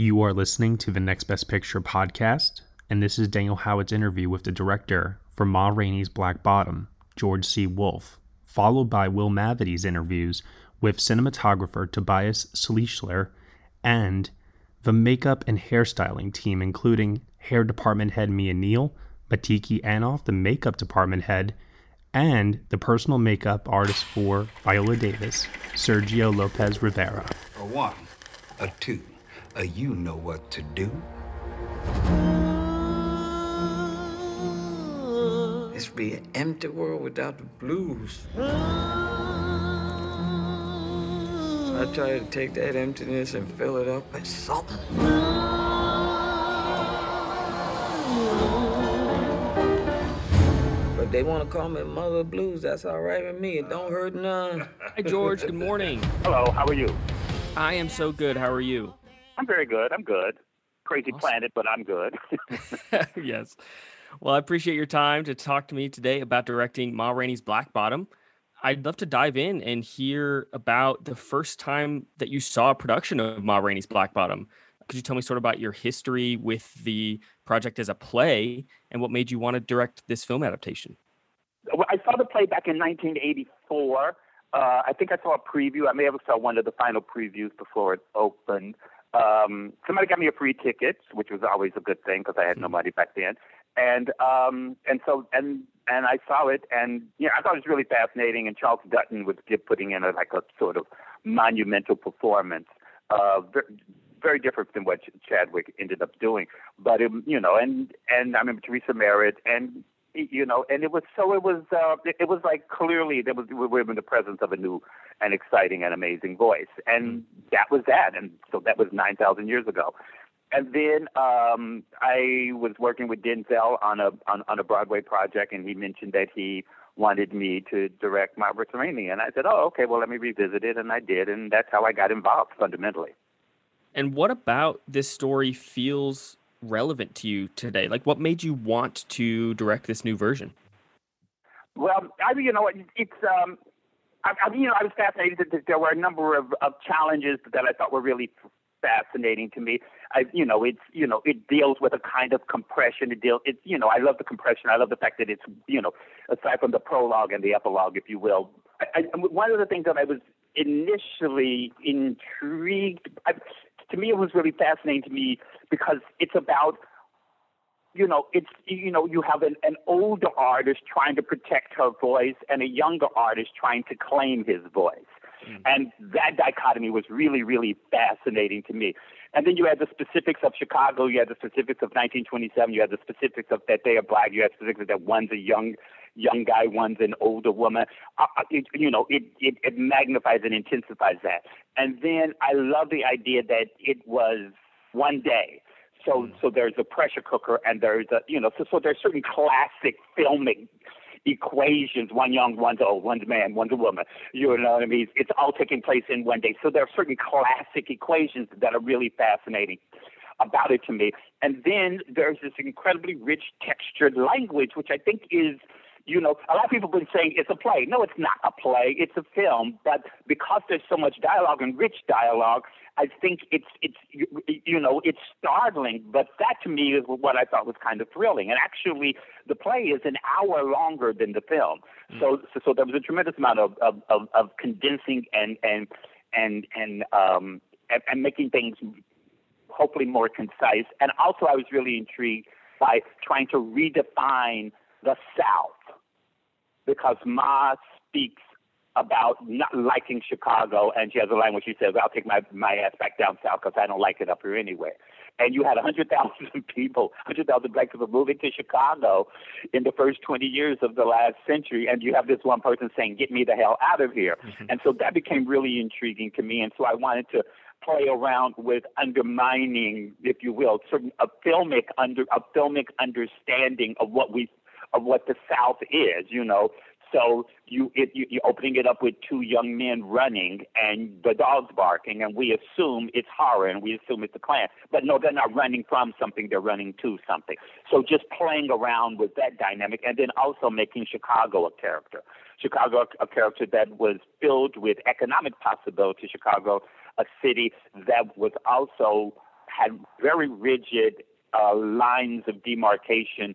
You are listening to the Next Best Picture podcast, and this is Daniel Howat's interview with the director for Ma Rainey's Black Bottom, George C. Wolfe, followed by Will Mavity's interviews with cinematographer Tobias Schliessler and the makeup and hairstyling team, including hair department head Mia Neal, Matiki Anoff, the makeup department head, and the personal makeup artist for Viola Davis, Sergio Lopez Rivera. A one, a two, a you know what to do. This be an empty world without the blues. I try to take that emptiness and fill it up with something. But they want to call me Mother Blues. That's all right with me. It don't hurt none. Hi, George. Good morning. Hello, how are you? I am so good. How are you? I'm very good. I'm good. Crazy Awesome. planet, but I'm good. yes. Well, I appreciate your time to talk to me today about directing Ma Rainey's Black Bottom. I'd love to dive in and hear about the first time that you saw a production of Ma Rainey's Black Bottom. Could you tell me sort of about your history with the project as a play and what made you want to direct this film adaptation? Well, I saw the play back in 1984. Uh, I think I saw a preview. I may have saw one of the final previews before it opened. Um, somebody got me a free ticket, which was always a good thing because I had no money back then. And um, and so and and I saw it, and yeah, I thought it was really fascinating. And Charles Dutton was putting in a, like a sort of monumental performance. Uh, very, very different than what Chadwick ended up doing, but it, you know, and and I remember Theresa Merritt, and you know, and it was so it was uh, it, was like clearly there was we were in the presence of a new and exciting and amazing voice, and that was that, and so that was nine thousand years ago. And then um, I was working with Denzel on a on, on a Broadway project, and he mentioned that he wanted me to direct Margaret Rainey, and I said, "Oh, okay, well, let me revisit it," and I did, and that's how I got involved fundamentally. And what about this story feels relevant to you today? Like, what made you want to direct this new version? Well, I you know it's um, I, I you know I was fascinated that there were a number of, of challenges that I thought were really fascinating to me. I you know it's you know it deals with a kind of compression. It deals it's you know I love the compression. I love the fact that it's you know aside from the prologue and the epilogue, if you will. I, I, one of the things that I was initially intrigued. I, to me, it was really fascinating to me because it's about you know, it's you know, you have an, an older artist trying to protect her voice and a younger artist trying to claim his voice. And that dichotomy was really, really fascinating to me. And then you had the specifics of Chicago, you had the specifics of 1927, you had the specifics of that they are black, you had specifics that one's a young young guy, one's an older woman. Uh, uh, it, you know, it, it, it magnifies and intensifies that. And then I love the idea that it was one day. So so there's a pressure cooker and there's a you know so so there's certain classic filming equations. One young, one's old, one's man, one's a woman. You know what I mean? It's all taking place in one day. So there are certain classic equations that are really fascinating about it to me. And then there's this incredibly rich textured language, which I think is you know, a lot of people have been saying it's a play. No, it's not a play. It's a film. But because there's so much dialogue and rich dialogue, I think it's it's you, you know it's startling. But that to me is what I thought was kind of thrilling. And actually, the play is an hour longer than the film. So so, so there was a tremendous amount of of, of, of condensing and and and and um and, and making things hopefully more concise. And also, I was really intrigued by trying to redefine the South because Ma speaks about not liking Chicago, and she has a line where she says, "I'll take my my ass back down south because I don't like it up here anyway." And you had a hundred thousand people, hundred thousand black people moving to Chicago in the first twenty years of the last century, and you have this one person saying, "Get me the hell out of here," mm-hmm. and so that became really intriguing to me, and so I wanted to play around with undermining, if you will, certain a filmic under a filmic understanding of what we of what the South is, you know. So you it, you you're opening it up with two young men running and the dogs barking, and we assume it's horror and we assume it's a Klan. But no, they're not running from something; they're running to something. So just playing around with that dynamic, and then also making Chicago a character. Chicago a character that was filled with economic possibility. Chicago, a city that was also had very rigid uh, lines of demarcation,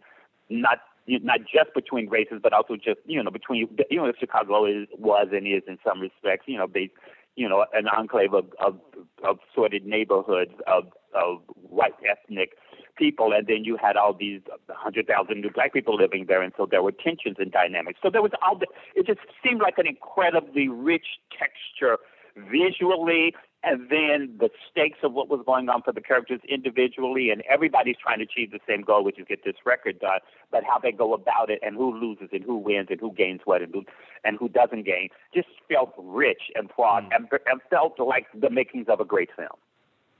not not just between races, but also just you know between you know Chicago is was and is in some respects you know they you know an enclave of of, of sorted neighborhoods of of white ethnic people, and then you had all these hundred thousand new black people living there, and so there were tensions and dynamics. So there was all the, it just seemed like an incredibly rich texture visually and then the stakes of what was going on for the characters individually, and everybody's trying to achieve the same goal, which is get this record done. But how they go about it, and who loses, and who wins, and who gains what, and who and who doesn't gain, just felt rich and flawed, mm. and, and felt like the makings of a great film,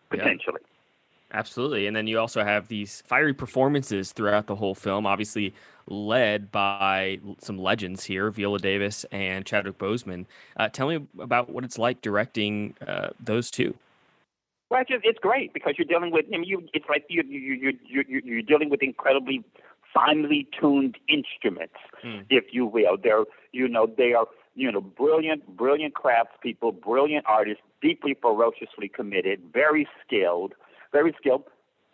potentially. Yeah. Absolutely. And then you also have these fiery performances throughout the whole film, obviously led by some legends here, Viola Davis and Chadwick Boseman. Uh, tell me about what it's like directing uh, those two. Well, it's, just, it's great because you're dealing with, I mean, you, it's like you, you, you, you, you're dealing with incredibly finely tuned instruments, mm. if you will. They're, you know, they are, you know, brilliant, brilliant craftspeople, brilliant artists, deeply ferociously committed, very skilled very skilled.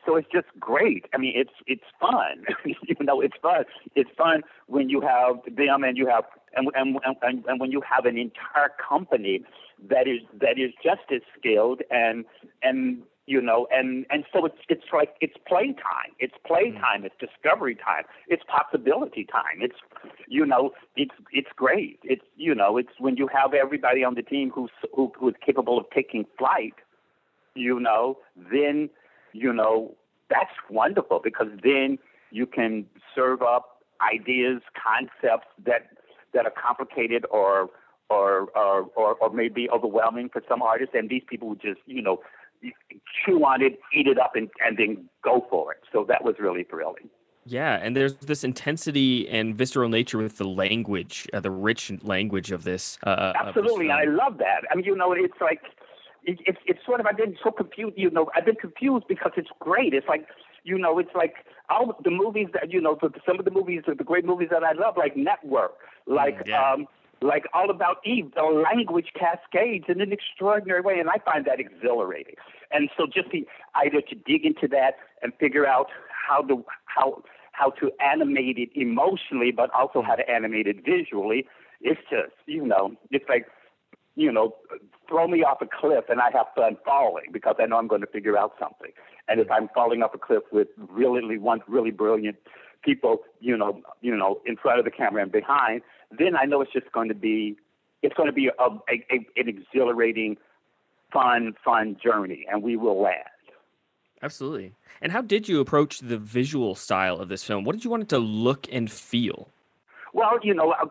So it's just great. I mean, it's it's fun. you know, it's fun. It's fun when you have them and you have and and and, and when you have an entire company that is that is just as skilled and and you know and and so it's it's like it's playtime it's playtime it's discovery time it's possibility time it's you know it's it's great it's you know it's when you have everybody on the team who's who, who's capable of taking flight you know, then, you know, that's wonderful because then you can serve up ideas, concepts that that are complicated or or or or, or maybe overwhelming for some artists, and these people would just, you know, chew on it, eat it up, and and then go for it. So that was really thrilling. Yeah, and there's this intensity and visceral nature with the language, uh, the rich language of this. Uh, Absolutely, of this I love that. I mean, you know, it's like it, it's it's sort of I've been so confused. You know, I've been confused because it's great. It's like you know, it's like all the movies that you know, the, some of the movies, the great movies that I love, like Network, like yeah. um, like All About Eve. The language cascades in an extraordinary way, and I find that exhilarating. And so, just the idea to dig into that and figure out how to how how to animate it emotionally, but also how to animate it visually. It's just, you know, it's like you know, throw me off a cliff and I have fun falling because I know I'm going to figure out something. And if I'm falling off a cliff with really one really brilliant people, you know, you know, in front of the camera and behind, then I know it's just going to be, it's going to be a, a, a an exhilarating, fun, fun journey, and we will land. Absolutely. And how did you approach the visual style of this film? What did you want it to look and feel? Well, you know, uh,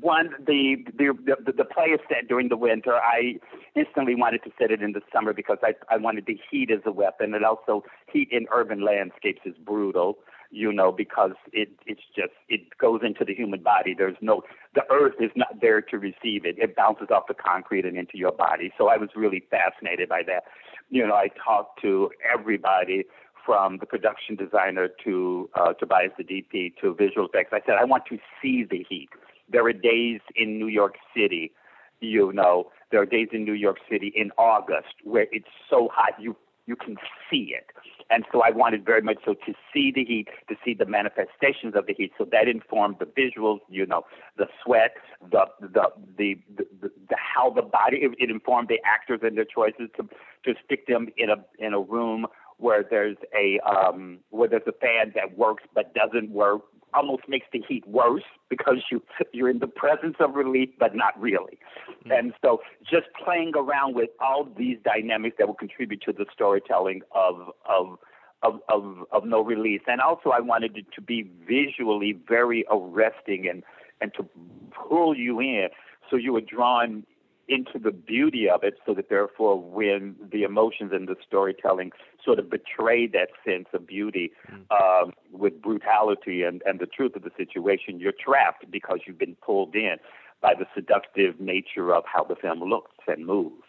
one the the the, the play is set during the winter. I instantly wanted to set it in the summer because I I wanted the heat as a weapon, and also heat in urban landscapes is brutal. You know, because it it's just it goes into the human body. There's no the earth is not there to receive it. It bounces off the concrete and into your body. So I was really fascinated by that. You know, I talked to everybody from the production designer to uh, Tobias the DP to visual effects. I said I want to see the heat. There are days in New York City, you know, there are days in New York City in August where it's so hot you you can see it. And so I wanted very much so to see the heat, to see the manifestations of the heat. So that informed the visuals, you know, the sweat, the the the, the, the, the how the body it, it informed the actors and their choices to to stick them in a in a room where there's a um, where there's a fan that works but doesn't work almost makes the heat worse because you you're in the presence of relief but not really. Mm-hmm. And so just playing around with all these dynamics that will contribute to the storytelling of of of, of, of no release. And also I wanted it to be visually very arresting and, and to pull you in so you were drawn into the beauty of it so that therefore when the emotions and the storytelling sort of betray that sense of beauty mm. um, with brutality and, and the truth of the situation, you're trapped because you've been pulled in by the seductive nature of how the film looks and moves.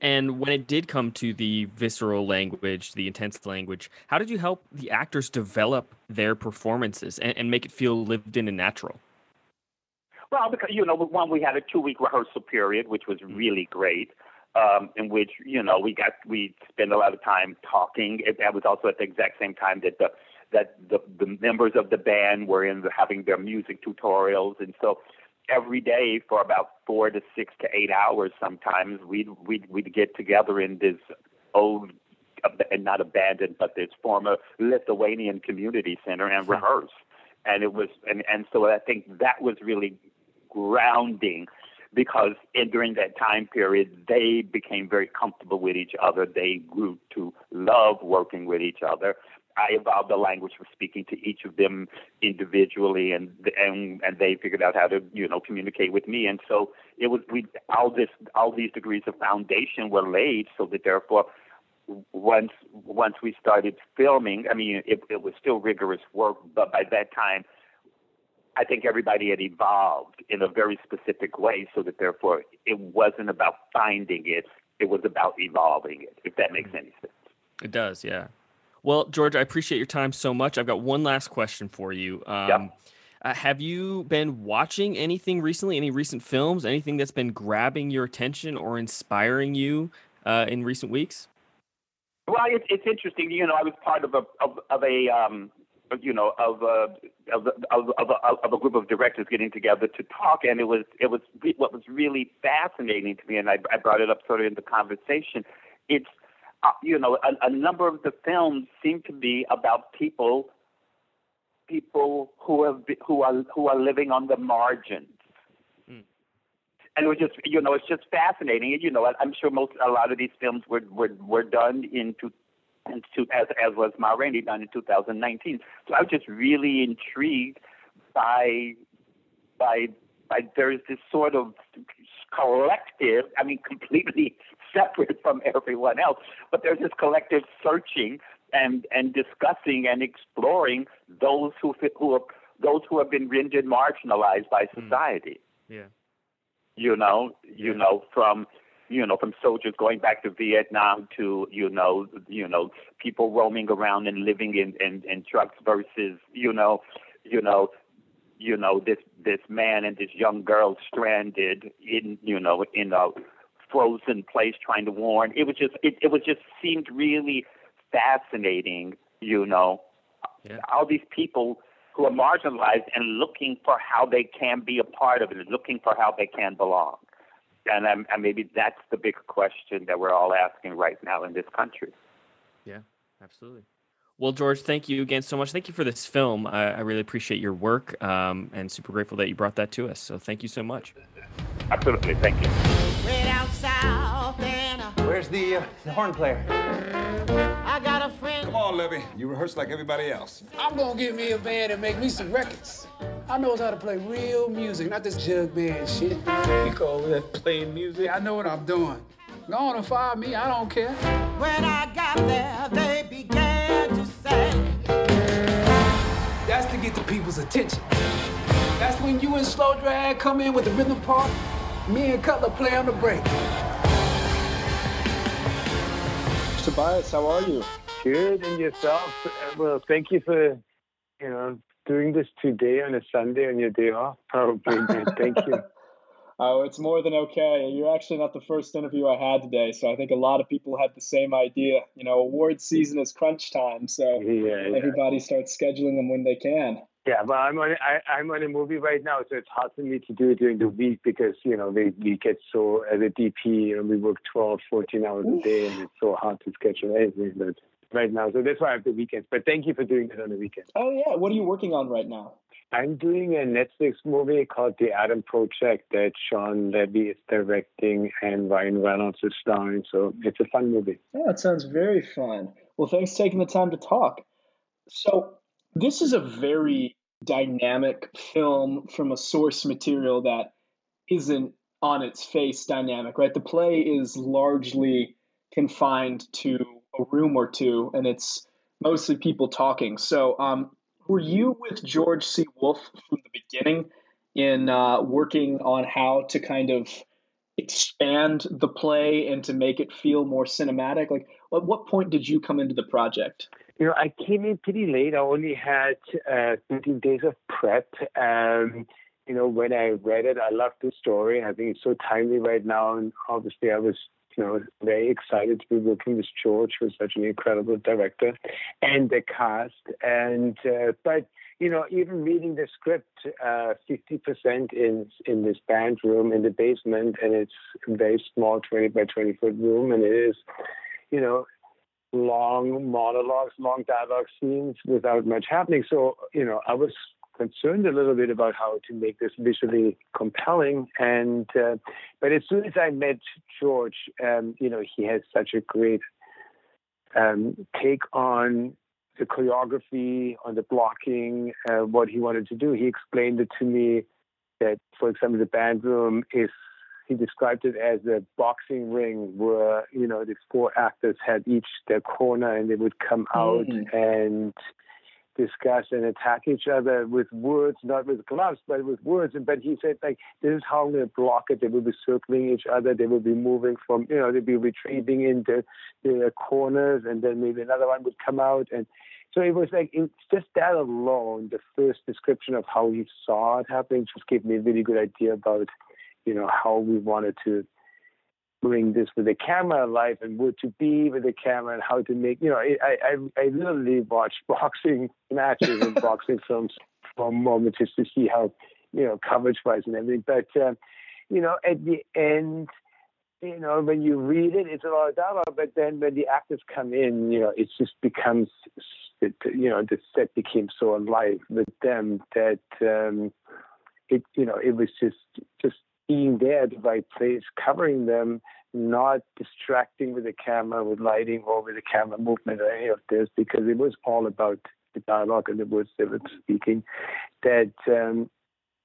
And when it did come to the visceral language, the intense language, how did you help the actors develop their performances and, and make it feel lived in and natural? Well, because you know, one we had a two-week rehearsal period, which was mm. really great. um, in which you know we got we spent a lot of time talking. It, that was also at the exact same time that the that the, the members of the band were in the, having their music tutorials, and so every day for about four to six to eight hours, sometimes we'd we'd we'd get together in this old and not abandoned, but this former Lithuanian community center and rehearse. And it was, and, and so I think that was really grounding because in, during that time period, they became very comfortable with each other. They grew to love working with each other. I evolved the language for speaking to each of them individually, and and and they figured out how to you know communicate with me. And so it was we all this all these degrees of foundation were laid so that therefore once once we started filming, I mean it, it was still rigorous work, but by that time I think everybody had evolved in a very specific way so that therefore it wasn't about finding it, it was about evolving it, if that makes any sense. It does, yeah. Well, George, I appreciate your time so much. I've got one last question for you. Um, yeah. uh, have you been watching anything recently, any recent films, anything that's been grabbing your attention or inspiring you uh, in recent weeks? Well, it's it's interesting. You know, I was part of a of, of a um, you know of a of, of, of, a, of a group of directors getting together to talk, and it was it was what was really fascinating to me, and I, I brought it up sort of in the conversation. It's uh, you know a, a number of the films seem to be about people people who have who are who are living on the margins and it was just you know it's just fascinating you know i'm sure most a lot of these films were were were done in two and two, as as was Ma Rainey done in 2019 so i was just really intrigued by by by there's this sort of collective i mean completely separate from everyone else but there's this collective searching and and discussing and exploring those who who are, those who have been rendered marginalized by hmm. society mm. yeah you know, you know, from you know, from soldiers going back to Vietnam to, you know, you know, people roaming around and living in, in, in trucks versus, you know, you know, you know, this this man and this young girl stranded in, you know, in a frozen place trying to warn. It was just it, it was just seemed really fascinating, you know. Yeah. All these people who are marginalized and looking for how they can be a part of it, and looking for how they can belong. And, um, and maybe that's the big question that we're all asking right now in this country. Yeah, absolutely. Well, George, thank you again so much. Thank you for this film. I, I really appreciate your work um, and super grateful that you brought that to us. So thank you so much. Absolutely. Thank you. Where's the, uh, the horn player? I got a friend. Come on, Levee. You rehearse like everybody else. I'm gonna get me a band and make me some records. I knows how to play real music, not this jug band shit. You call that playing music? Yeah, I know what I'm doing. Go on and fire me, I don't care. When I got there, they began to say. That's to get the people's attention. That's when you and Slow Drag come in with the rhythm part. Me and Cutler play on the break. Tobias, how are you? Good, and yourself? Well, thank you for, you know, doing this today on a Sunday on your day off. Probably, thank you. Oh, it's more than okay. You're actually not the first interview I had today, so I think a lot of people had the same idea. You know, award season is crunch time, so yeah, everybody starts scheduling them when they can. Yeah, but I'm on I, I'm on a movie right now, so it's hard for me to do it during the week because you know we we get so as a DP, you know, we work 12, 14 hours a day, and it's so hard to schedule everything. But right now, so that's why I have the weekends. But thank you for doing it on the weekend. Oh yeah, what are you working on right now? I'm doing a Netflix movie called The Adam Project that Shawn Levy is directing and Ryan Reynolds is starring. So it's a fun movie. Yeah, it sounds very fun. Well, thanks for taking the time to talk. So this is a very dynamic film from a source material that isn't on its face dynamic, right? The play is largely confined to a room or two, and it's mostly people talking. So, um, were you with George C. Wolfe from the beginning in uh, working on how to kind of expand the play and to make it feel more cinematic? Like, at what point did you come into the project? You know, I came in pretty late. I only had uh, 13 days of prep. Um, you know, when I read it, I loved the story. I think it's so timely right now. And obviously, I was you know, very excited to be working with George, who's such an incredible director, and the cast. And uh, but you know, even reading the script, uh, 50% in in this band room in the basement, and it's a very small 20 by 20 foot room, and it is, you know, long monologues, long dialogue scenes without much happening. So, you know, I was concerned a little bit about how to make this visually compelling. And uh, but as soon as I met George, um, you know, he has such a great um, take on the choreography, on the blocking, uh, what he wanted to do. He explained it to me that, for example, the band room is. He described it as a boxing ring where you know the four actors had each their corner and they would come out mm. and discuss and attack each other with words, not with gloves, but with words. And but he said like this is how they block it. They will be circling each other. They will be moving from you know they'll be retreating into their corners, and then maybe another one would come out. And so it was like it's just that alone. The first description of how he saw it happening just gave me a really good idea about you know how we wanted to bring this with the camera life and what to be with the camera and how to make you know I I I literally watched boxing matches and boxing films for a moment just to see how you know coverage wise and everything. But uh, you know at the end you know when you read it it's a lot of dialogue but then when the actors come in you know it just becomes it, you know the set became so alive with them that um it you know it was just just being there at the right place, covering them, not distracting with the camera, with lighting, or with the camera movement, or any of this, because it was all about the dialogue and the words they were speaking. That um,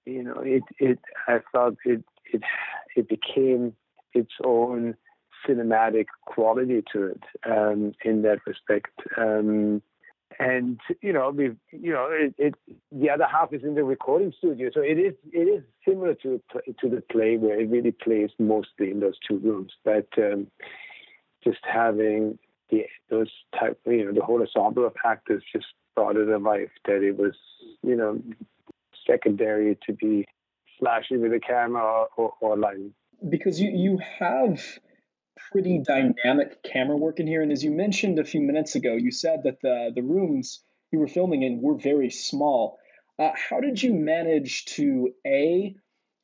you know, it it I felt it it it became its own cinematic quality to it um, in that respect. Um, and you know we you know it, it, the other half is in the recording studio. So it is it is similar to to the play where it really plays mostly in those two rooms. But um, just having the those type you know the whole ensemble of actors just brought it to life that it was you know secondary to be flashy with the camera or, or, or lighting because you you have pretty dynamic camera work in here. And as you mentioned a few minutes ago, you said that the, the rooms you were filming in were very small. Uh, how did you manage to A,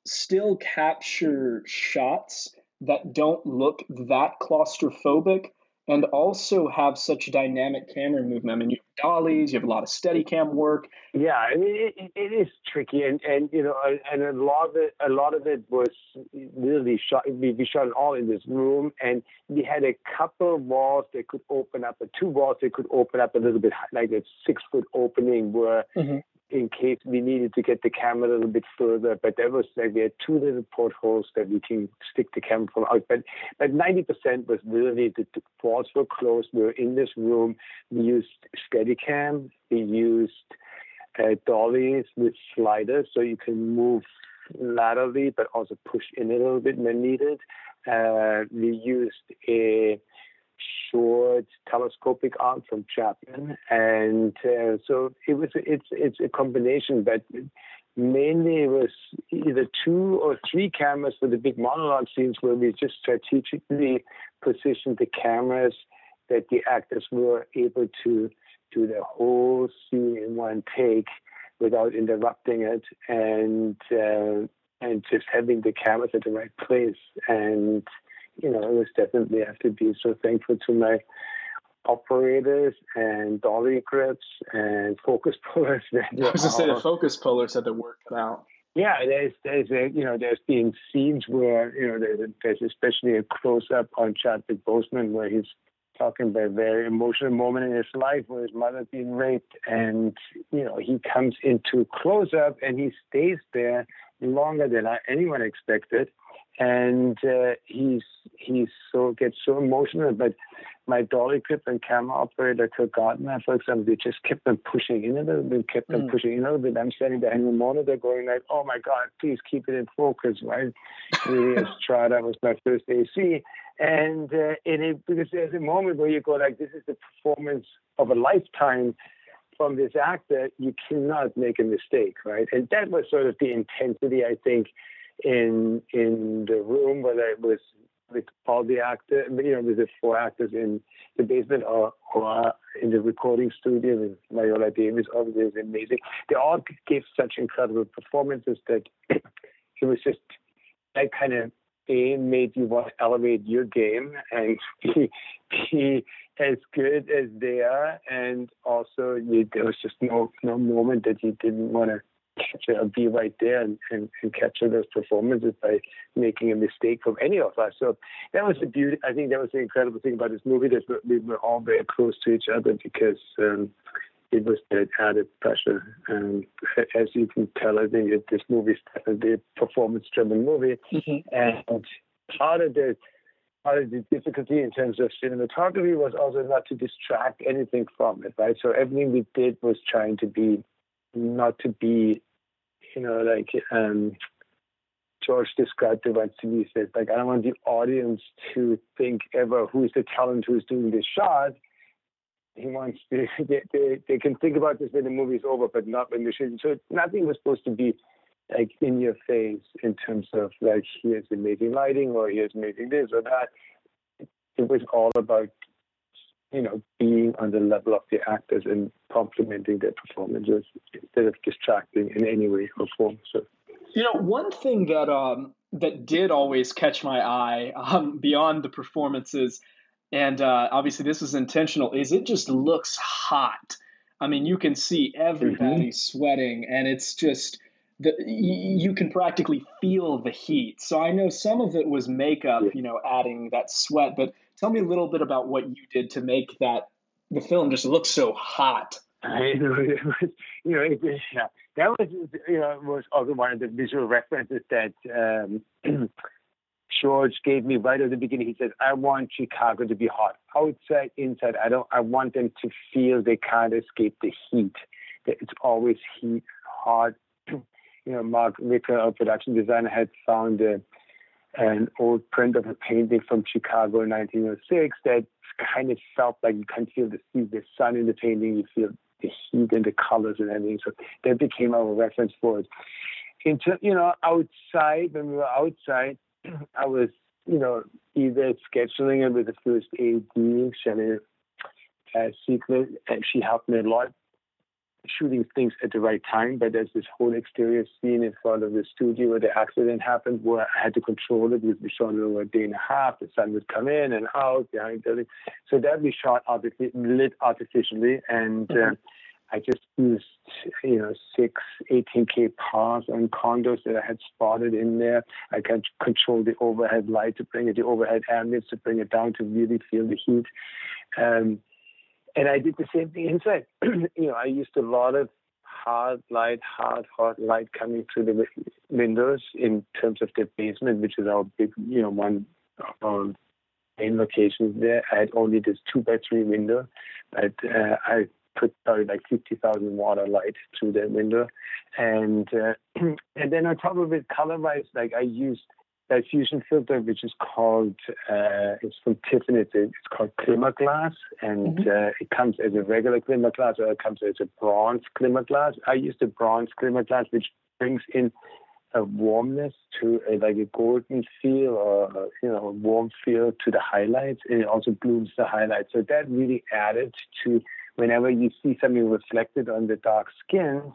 still capture shots that don't look that claustrophobic, and also have such dynamic camera movement. I mean, you have dollies, you have a lot of Steadicam work. Yeah, I mean, it, it is tricky, and and you know, and a lot of it, a lot of it was really shot. We, we shot it all in this room, and we had a couple of walls that could open up, or two walls that could open up a little bit, like a six foot opening where mm-hmm in case we needed to get the camera a little bit further. But there was like we had two little portholes that we can stick the camera from out. But but ninety percent was really the, walls were closed. We were in this room. We used Steadicam. We used uh, dollies with sliders, so you can move laterally, but also push in a little bit when needed. Uh, we used a short telescopic arm from Chapman, and uh, so it was it's it's a combination, but mainly it was either two or three cameras for the big monologue scenes where we just strategically positioned the cameras that the actors were able to do the whole scene in one take without interrupting it and uh, and just having the cameras at the right place. And you know, it was definitely I have to be so thankful to my operators and dolly grips and focus pullers. That, I was to say the focus pullers had to work it out. Yeah, there's there's a, you know there's been scenes where you know there's, there's especially a close up on Chadwick Boseman where he's talking about a very emotional moment in his life where his mother being raped and you know he comes into close up and he stays there longer than I, anyone expected and uh, he's he's so gets so emotional. But my dolly grip and camera operator Kirk Gardner, for example, they just kept them pushing in a little bit, kept them mm. pushing in a little bit. I'm standing behind the monitor, going like, "Oh my God, please keep it in focus!" Right? really, Strada was my first AC, and uh, it because there's a moment where you go like, "This is the performance of a lifetime." From this actor, you cannot make a mistake, right? And that was sort of the intensity, I think, in in the room, whether it was with all the actors, you know, with the four actors in the basement or, or in the recording studio with Viola Davis. Obviously, was amazing. They all gave such incredible performances that it was just that kind of a made you want to elevate your game and be, be as good as they are, and also you, there was just no no moment that you didn't want to or be right there and, and, and capture those performances by making a mistake from any of us. So that was the beauty. I think that was the incredible thing about this movie that we were all very close to each other because um, it was that added pressure. And as you can tell, I think it, this movie is a performance-driven movie, mm-hmm. and part of the part of the difficulty in terms of cinematography was also not to distract anything from it, right? So everything we did was trying to be not to be, you know, like um, George described it once to me. He said, like, I don't want the audience to think ever who is the talent who is doing this shot he wants to, they, they, they can think about this when the movie's over, but not when the shooting. So nothing was supposed to be like in your face in terms of like here's amazing lighting or here's amazing this or that. It was all about you know being on the level of the actors and complementing their performances instead of distracting in any way or form. So you know one thing that um that did always catch my eye um, beyond the performances and uh, obviously this is intentional, is it just looks hot. I mean, you can see everybody mm-hmm. sweating, and it's just the, you can practically feel the heat. So I know some of it was makeup, you know, adding that sweat. But tell me a little bit about what you did to make that the film just look so hot. I know it was, you know, it, yeah, that was, you know, was also one of the visual references that um, George gave me right at the beginning. He said, "I want Chicago to be hot, outside, inside. I don't. I want them to feel they can't escape the heat. It's always heat, hot." you know, Mark Ricker, our production designer, had found a, an old print of a painting from Chicago in 1906 that kind of felt like you can feel the the sun in the painting. You feel the heat and the colors and everything. So that became our reference for it. Into you know, outside when we were outside I was, you know, either scheduling it with the first AD, Shannon uh, Secret, and she helped me a lot shooting things at the right time. But there's this whole exterior scene in front of the studio where the accident happened, where I had to control it because we shot it over a day and a half. The sun would come in and out behind the so that we shot lit artificially, and mm-hmm. uh, I just used, you know, six 18K pars on condors that I had spotted in there. I can control the overhead light to bring it, the overhead ambience to bring it down to really feel the heat. Um, and I did the same thing inside. you know, I used a lot of hard light, hard, hot light coming through the windows in terms of the basement, which is our big, you know, one of our main locations there. I had only this two by three window, but uh, I put probably like 50,000 watt of light through that window. And uh, and then on top of it, color wise, like I used that fusion filter, which is called, uh, it's from Tiffen, it's, it's called Glimmerglass. And mm-hmm. uh, it comes as a regular Glimmerglass or it comes as a bronze Glimmerglass. I used a bronze Glimmerglass, which brings in a warmness to a, like a golden feel or you know a warm feel to the highlights and it also blooms the highlights so that really added to whenever you see something reflected on the dark skins,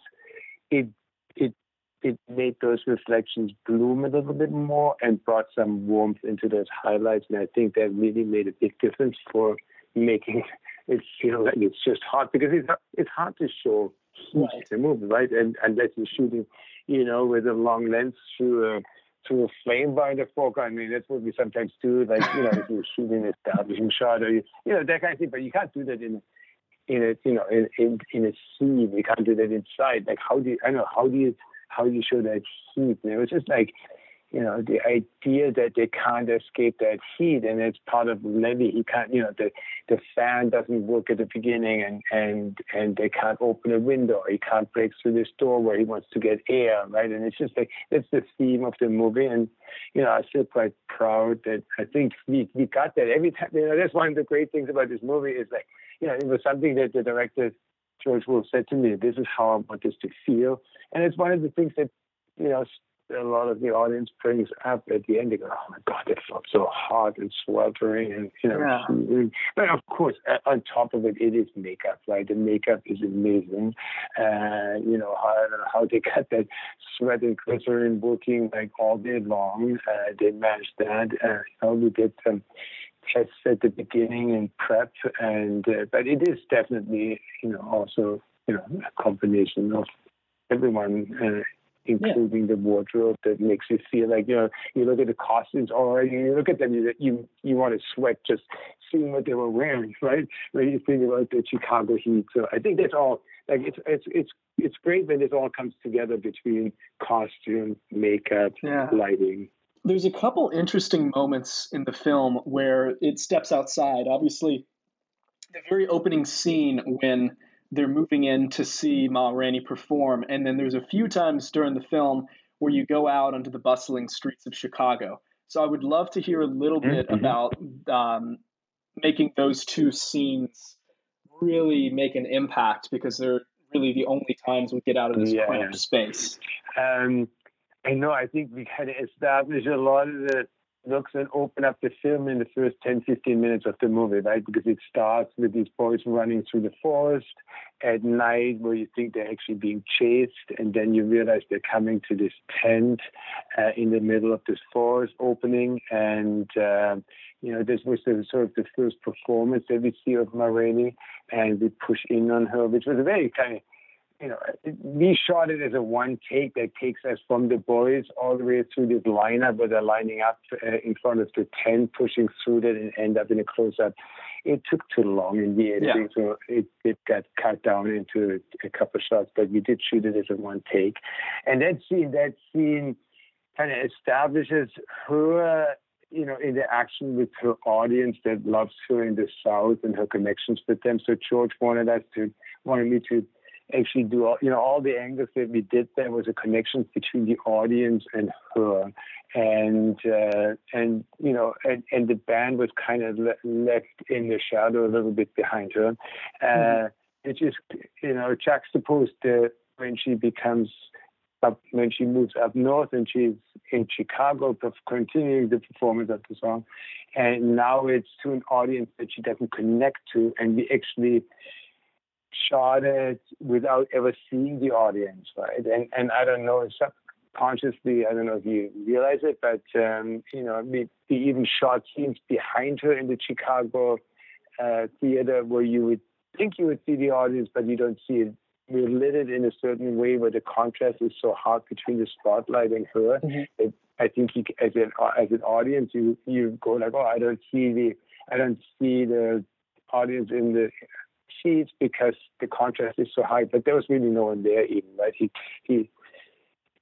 it it it made those reflections bloom a little bit more and brought some warmth into those highlights. And I think that really made a big difference for making it feel like it's just hot because it's it's hard to show heat right. in a movie, right? And unless you're shooting, you know, with a long lens through a through a flame by the fork. I mean, that's what we sometimes do, like you know, if you're shooting a establishing shot or you, you know that kind of thing. But you can't do that in in a you know in in, in a scene. You can't do that inside. Like how do you, I don't know how do you how do you show that heat? And it was just like you know the idea that they can't escape that heat, and it's part of Levee. He can't you know the the fan doesn't work at the beginning, and and and they can't open a window. He can't break through this door where he wants to get air, right? And it's just like that's the theme of the movie, and you know I feel quite proud that I think we we got that every time. You know that's one of the great things about this movie is like you know, it was something that the director George Wolfe said to me. This is how I want this to feel, and it's one of the things that you know a lot of the audience brings up at the end. They go, "Oh my God, that felt so hot and sweltering," and you know. Yeah. But of course, on top of it, it is makeup, right? The makeup is amazing. Uh, you know how how they got that sweat and glycerin working like all day long. Uh, they managed that. Uh, you know, we did some tests at the beginning and prep, and uh, but it is definitely you know also you know a combination of everyone. Uh, including yeah. the wardrobe that makes you feel like you know you look at the costumes already you look at them you you you want to sweat just seeing what they were wearing right when you think about the Chicago heat so I think that's all like it's it's it's it's great when it all comes together between costume makeup yeah. lighting there's a couple interesting moments in the film where it steps outside obviously the very opening scene when they're moving in to see Ma Rainey perform. And then there's a few times during the film where you go out onto the bustling streets of Chicago. So I would love to hear a little bit mm-hmm. about um, making those two scenes really make an impact because they're really the only times we get out of this yeah. cramped space. Um, I know. I think we kind of established a lot of the looks and open up the film in the first 10, 15 minutes of the movie, right? Because it starts with these boys running through the forest at night where you think they're actually being chased, and then you realize they're coming to this tent uh, in the middle of this forest opening. And, uh, you know, this was the, sort of the first performance that we see of Ma Rainey, and we push in on her, which was a very kind of you know, we shot it as a one take that takes us from the boys all the way through this lineup where they're lining up uh, in front of the tent, pushing through it and end up in a close up. It took too long in the editing, yeah. so it, it got cut down into a couple of shots, but we did shoot it as a one take. And that scene, that scene kind of establishes her you know, interaction with her audience that loves her in the South and her connections with them. So George wanted us to wanted me to actually do all, you know, all the angles that we did there was a connection between the audience and her. And, uh, and, you know, and, and the band was kind of le- left in the shadow a little bit behind her. Uh, mm-hmm. It just, you know, juxtaposed the, when she becomes up, when she moves up north and she's in Chicago, continuing the performance of the song. And now it's to an audience that she doesn't connect to. And we actually, shot it without ever seeing the audience, right? And and I don't know, subconsciously, I don't know if you realize it, but um, you know, we, we even shot scenes behind her in the Chicago uh, theater where you would think you would see the audience, but you don't see it. We lit it in a certain way where the contrast is so hard between the spotlight and her. Mm-hmm. I think you, as an as an audience, you you go like, oh, I don't see the I don't see the audience in the because the contrast is so high. But there was really no one there even, right? He he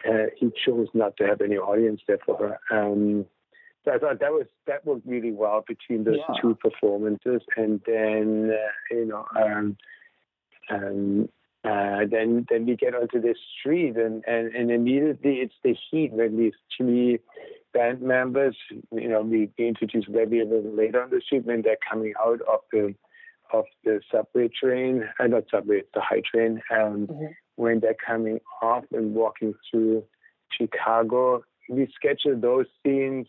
uh, he chose not to have any audience there for her. Um, so I thought that was that worked really well between those yeah. two performances, and then uh, you know, um, um, uh, then then we get onto the street, and, and and immediately it's the heat when these three band members, you know, we introduce Webby a little later on the street when they're coming out of the of the subway train, uh, not subway, it's the high train, And mm-hmm. when they're coming off and walking through Chicago. We scheduled those scenes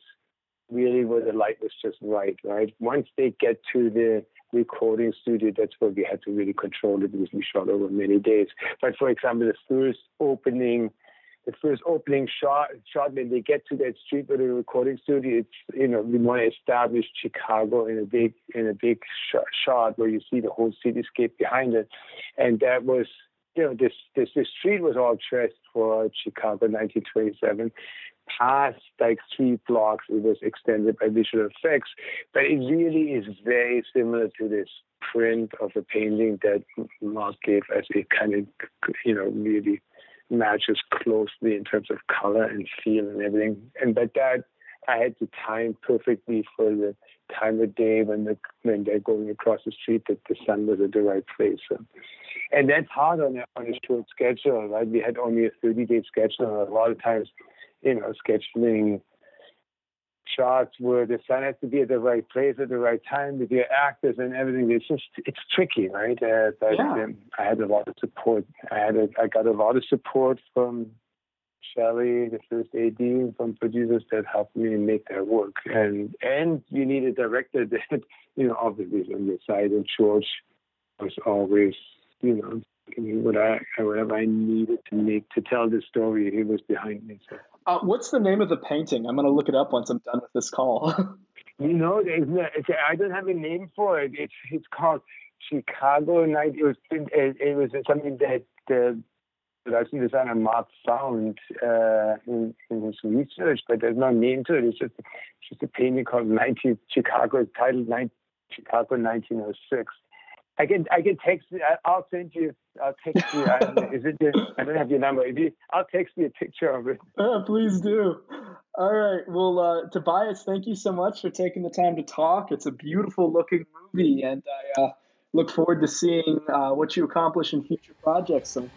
really where the light was just right, right? Once they get to the recording studio, that's where we had to really control it because we shot over many days. But for example, the first opening the first opening shot shot when they get to that street with the recording studio it's you know we want to establish chicago in a big in a big sh- shot where you see the whole cityscape behind it. And that was you know this this the street was all dressed for chicago 1927 past like three blocks it was extended by visual effects but it really is very similar to this print of a painting that Mark gave us it kind of you know really matches closely in terms of color and feel and everything. And but that I had to time perfectly for the time of day when the when they're going across the street that the sun was at the right place. So, and that's hard on a, on a short schedule, right? We had only a 30 day schedule. A lot of times, you know, scheduling shots where the sun has to be at the right place at the right time with your actors and everything. It's just it's tricky, right? Uh, but yeah. um, I had a lot of support. I had a, I got a lot of support from Shelley, the first AD, and some producers that helped me make that work. And and you need a director that, you know, obviously is on your side. And George was always, you know, what I whatever I needed to make to tell the story, he was behind me. So. Uh, what's the name of the painting? I'm going to look it up once I'm done with this call. you know, there's no, I don't have a name for it. It's it's called Chicago Night. It was it, it was something that the production designer Mark found uh, in, in his research, but there's no name to it. It's just just a painting called 19 Chicago, titled 19, Chicago 1906. I can I can text. I'll send you. I'll text you. I, is it? Your, I don't have your number. If you, I'll text you a picture of it. Uh, please do. All right. Well, uh, Tobias, thank you so much for taking the time to talk. It's a beautiful looking movie, and I uh, look forward to seeing uh, what you accomplish in future projects. I'm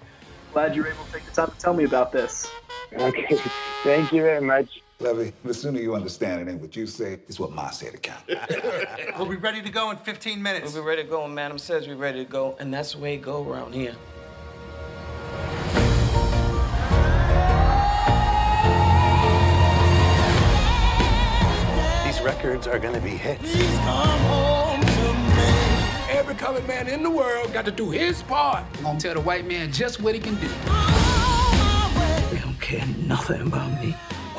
glad you were able to take the time to tell me about this. Okay. Thank you very much. Levee, the sooner you understand it ain't what you say, it's what Ma said to count. we'll be ready to go in 15 minutes. We'll be ready to go when Madam says we're ready to go, and that's the way it go around here. These records are gonna be hits. Every colored man in the world got to do his part. I'm gonna tell the white man just what he can do. They don't care nothing about me.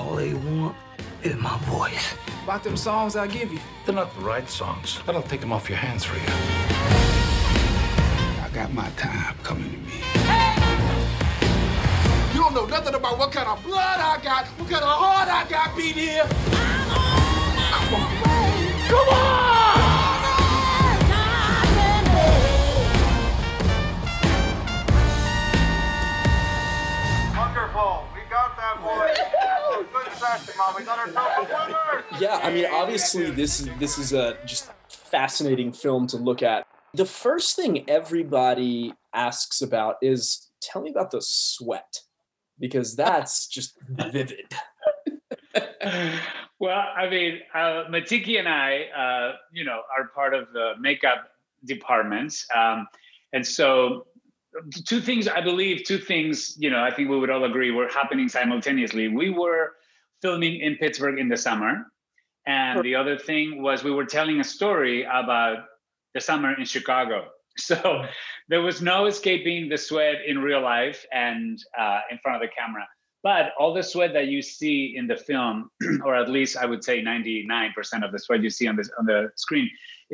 All they want is my voice. About them songs I give you. They're not the right songs. I don't take them off your hands for you. I got my time coming to me. You don't know nothing about what kind of blood I got, what kind of heart I got beat here. Come on. Come on! We got our top Yeah, I mean, obviously, this is this is a just fascinating film to look at. The first thing everybody asks about is, tell me about the sweat, because that's just vivid. well, I mean, uh, Matiki and I, uh, you know, are part of the makeup departments, um, and so two things i believe two things you know i think we would all agree were happening simultaneously we were filming in pittsburgh in the summer. And the other thing was we were telling a story about the summer in chicago. So there was no escaping the sweat in real life and uh, in front of the camera. But all the sweat that you see in the film or at least i would say 99% of the sweat you see on, this, on the screen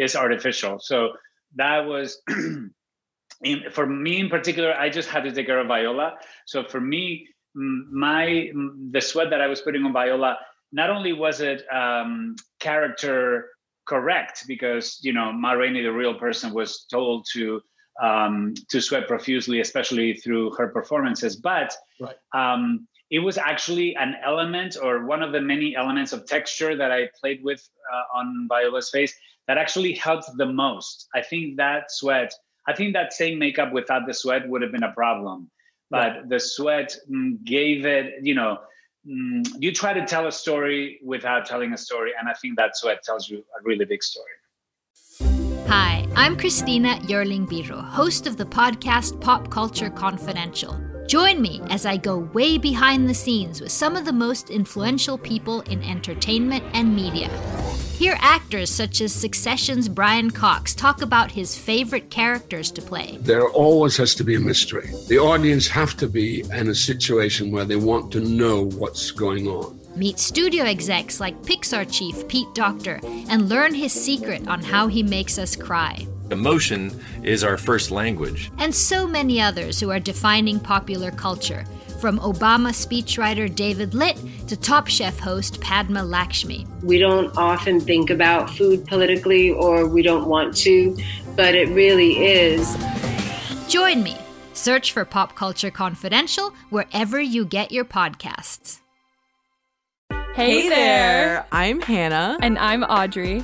is artificial. So that was in, for me in particular, I just had to take care of Viola. So for me, my the sweat that I was putting on Viola, not only was it um, character correct because you know Ma Rainey, the real person, was told to um, to sweat profusely, especially through her performances, but right. um, it was actually an element or one of the many elements of texture that I played with uh, on Viola's face that actually helped the most. I think that sweat I think that same makeup without the sweat would have been a problem. But yeah. the sweat mm, gave it, you know, mm, you try to tell a story without telling a story. And I think that sweat tells you a really big story. Hi, I'm Christina Yerling Biro, host of the podcast Pop Culture Confidential. Join me as I go way behind the scenes with some of the most influential people in entertainment and media. Hear actors such as Succession's Brian Cox talk about his favorite characters to play. There always has to be a mystery. The audience have to be in a situation where they want to know what's going on. Meet studio execs like Pixar chief Pete Docter and learn his secret on how he makes us cry. Emotion is our first language. And so many others who are defining popular culture from Obama speechwriter David Litt to Top Chef host Padma Lakshmi. We don't often think about food politically, or we don't want to, but it really is. Join me. Search for Pop Culture Confidential wherever you get your podcasts. Hey, hey there. there! I'm Hannah. And I'm Audrey.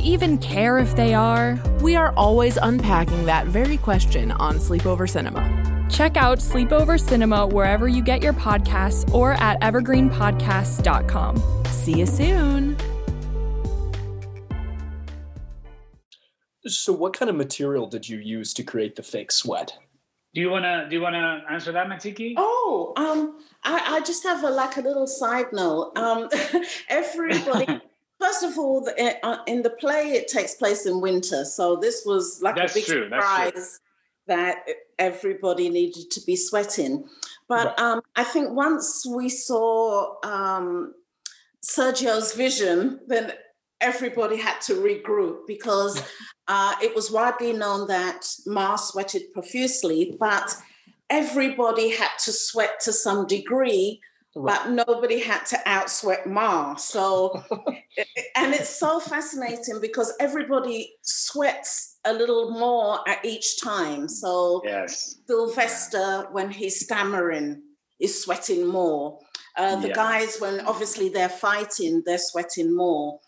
even care if they are? We are always unpacking that very question on Sleepover Cinema. Check out Sleepover Cinema wherever you get your podcasts or at evergreenpodcasts.com. See you soon. So, what kind of material did you use to create the fake sweat? Do you wanna do you wanna answer that, Matiki? Oh, um, I, I just have a like a little side note. Um, everybody. First of all, the, eh, uh, in the play, it takes place in winter, so this was like That's a big true, surprise that everybody needed to be sweating. But um, I think once we saw um, Sergio's vision, then everybody had to regroup because uh, it was widely known that Ma's sweated profusely, but everybody had to sweat to some degree, but nobody had to outsweat Ma. So, and it's so fascinating because everybody sweats a little more at each time. So, yes, Sylvester, when he's stammering, is sweating more. Uh, the Yeah. guys, when obviously they're fighting, they're sweating more.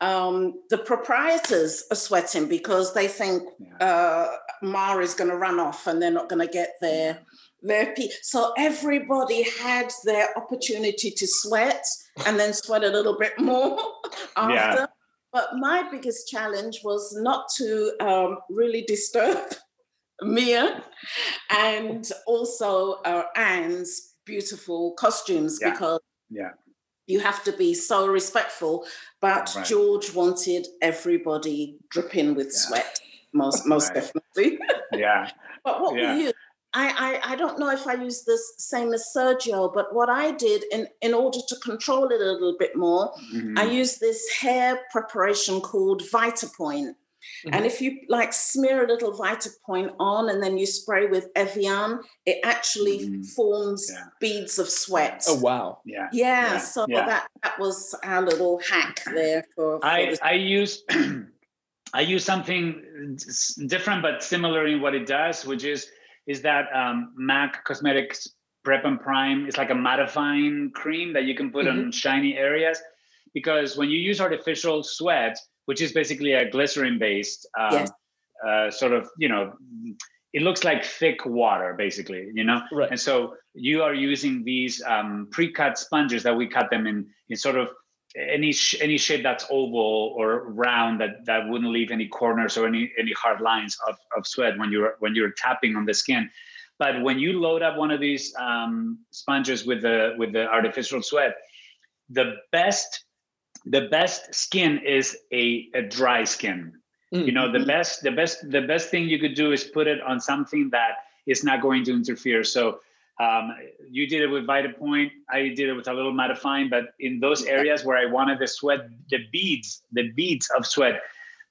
Um, the proprietors are sweating because they think uh, Ma is going to run off and they're not going to get their their pe- So everybody had their opportunity to sweat and then sweat a little bit more after. Yeah. But my biggest challenge was not to um, really disturb Mia and also uh, Anne's beautiful costumes Yeah. because Yeah. You have to be so respectful. But Right. George wanted everybody dripping with sweat, most most Right. definitely. Yeah. But what Yeah. we use, I, I I don't know if I use this same as Sergio, but what I did in in order to control it a little bit more, Mhm. I used this hair preparation called Vitapointe. And mm-hmm. if you like smear a little Vitapointe on and then you spray with Evian, it actually mm-hmm. forms beads of sweat. Oh wow! Yeah. Yeah, so yeah. that that was our little hack there for, for I this. I use I use something different but similar in what it does, which is is that um, MAC Cosmetics Prep and Prime is like a mattifying cream that you can put on mm-hmm. shiny areas. Because when you use artificial sweat, which is basically a glycerin based um, Yes. uh, sort of, you know, it looks like thick water basically, you know? Right. And so you are using these um, pre-cut sponges that we cut them in in sort of any sh- any shape that's oval or round that that wouldn't leave any corners or any any hard lines of, of sweat when you're when you're tapping on the skin but when you load up one of these um, sponges with the with the artificial sweat the best the best skin is a, a dry skin you know the best the best the best thing you could do is put it on something that is not going to interfere so um, you did it with Vitapointe. I did it with a little mattifying, but in those areas where I wanted the sweat, the beads, the beads of sweat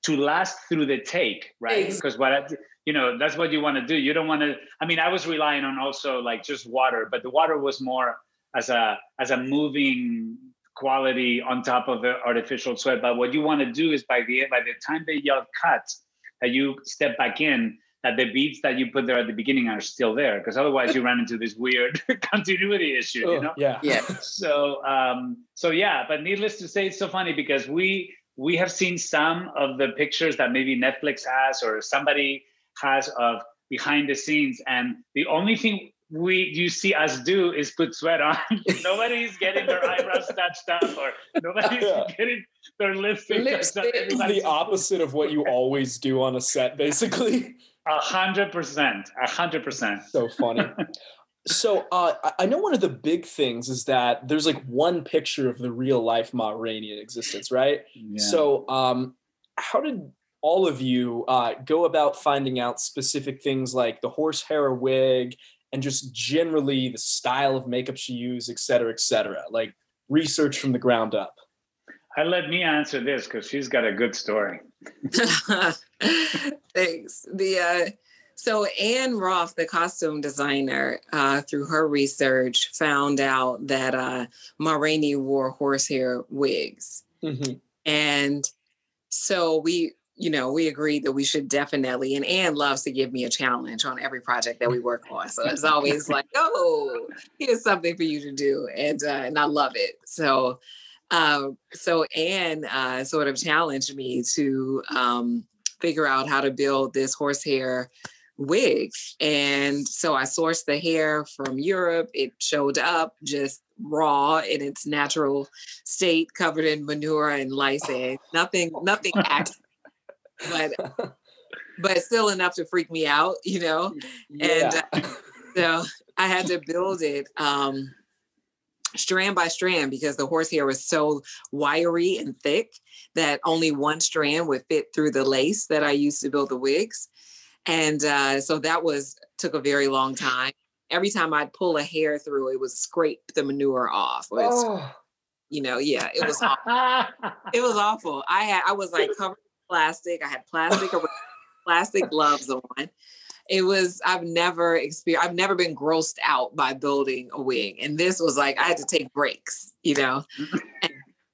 to last through the take, right? Because what I, you know, that's what you want to do. You don't want to. I mean, I was relying on also like just water, but the water was more as a as a moving quality on top of the artificial sweat. But what you want to do is by the by the time they yell cut, that you step back in, that the beads that you put there at the beginning are still there, because otherwise you run into this weird continuity issue. you Oh, know? yeah. Yeah. So um, so yeah, but needless to say, it's so funny because we we have seen some of the pictures that maybe Netflix has or somebody has of behind the scenes, and the only thing we you see us do is put sweat on. nobody's getting their eyebrows touched up, or nobody's getting their lipstick touched up. It's the opposite of what you always do on a set, basically. a hundred percent, a hundred percent. So funny. So uh, I- I know one of the big things is that there's like one picture of the real life Ma Rainey in existence, right? Yeah. So um, how did all of you uh, go about finding out specific things like the horsehair wig and just generally the style of makeup she used, et cetera, et cetera? Like research from the ground up. I let me answer this because she's got a good story. Thanks. The uh, So Anne Roth, the costume designer, uh, through her research, found out that uh, Ma Rainey wore horsehair wigs, Mm-hmm. and so we, you know, we agreed that we should definitely. And Anne loves to give me a challenge on every project that we work on, so it's always like, "Oh, here's something for you to do," and uh, and I love it. So, uh, so Anne uh, sort of challenged me to um, figure out how to build this horsehair wig. And so I sourced the hair from Europe. It showed up just raw in its natural state, covered in manure and lice eggs. Nothing, nothing active, but but still enough to freak me out, you know. And uh, so I had to build it um, strand by strand because the horsehair was so wiry and thick that only one strand would fit through the lace that I used to build the wigs. And uh, so that was took a very long time. Every time I'd pull a hair through, it would scrape the manure off. Oh. You know, yeah, it was awful. it was awful. I had I was like covered plastic. I had plastic around- plastic gloves on. It was I've never experienced I've never been grossed out by building a wig. And this was like I had to take breaks, you know.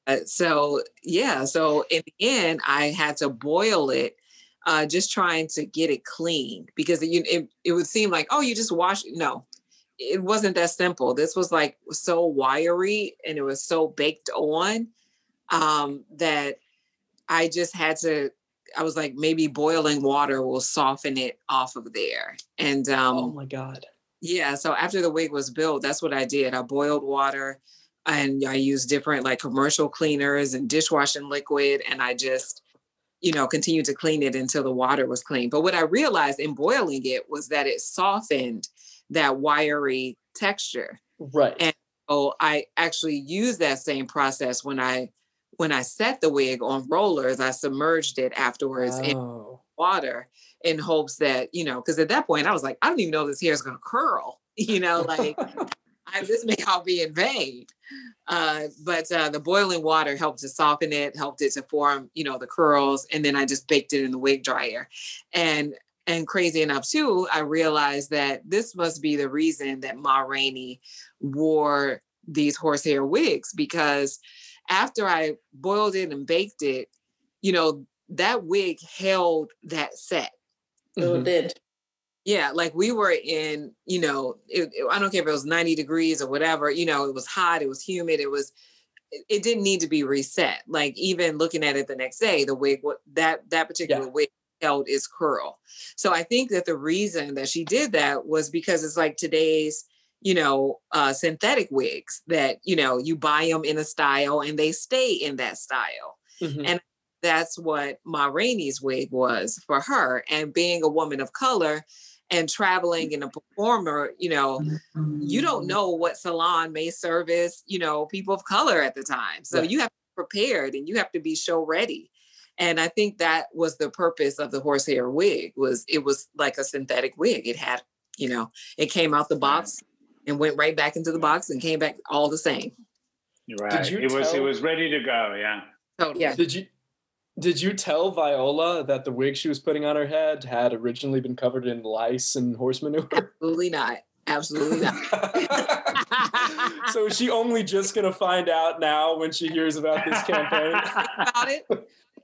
And, uh, so yeah, so in the end I had to boil it uh, just trying to get it clean because it, it, it would seem like, oh, you just wash. It. No, it wasn't that simple. This was like so wiry and it was so baked on um, that I just had to, I was like, maybe boiling water will soften it off of there. And um, oh my God. yeah, so after the wig was built, that's what I did. I boiled water and I used different like commercial cleaners and dishwashing liquid and I just you know continued to clean it until the water was clean. But what I realized in boiling it was that it softened that wiry texture. Right. And so I actually used that same process when I when I set the wig on rollers, I submerged it afterwards in Oh. water in hopes that, you know, because at that point I was like, I don't even know this hair is gonna curl, you know, like I, this may all be in vain. Uh, but uh, the boiling water helped to soften it, helped it to form, you know, the curls, and then I just baked it in the wig dryer. And and crazy enough too, I realized that this must be the reason that Ma Rainey wore these horsehair wigs because after I boiled it and baked it, you know, that wig held that set. It did. Mm-hmm. Yeah, like we were in, you know, it, it- I don't care if it was 90 degrees or whatever, you know, it was hot, it was humid, it was, it, it didn't need to be reset. Like even looking at it the next day, the wig, what that that particular wig held its curl. So I think that the reason that she did that was because it's like today's, you know, uh, synthetic wigs that you know you buy them in a style and they stay in that style, Mm-hmm. and that's what Ma Rainey's wig was for her. And being a woman of color and traveling and a performer, you know, you don't know what salon may service, you know, people of color at the time. So Right. you have to be prepared and you have to be show ready. And I think that was the purpose of the horsehair wig was it was like a synthetic wig. It had, you know, it came out the box and went right back into the box and came back all the same. Right. you it was it was ready to go. Yeah. Totally. Did you did you tell Viola that the wig she was putting on her head had originally been covered in lice and horse manure? Absolutely not. Absolutely not. so is she only just gonna find out now when she hears about this campaign? about it.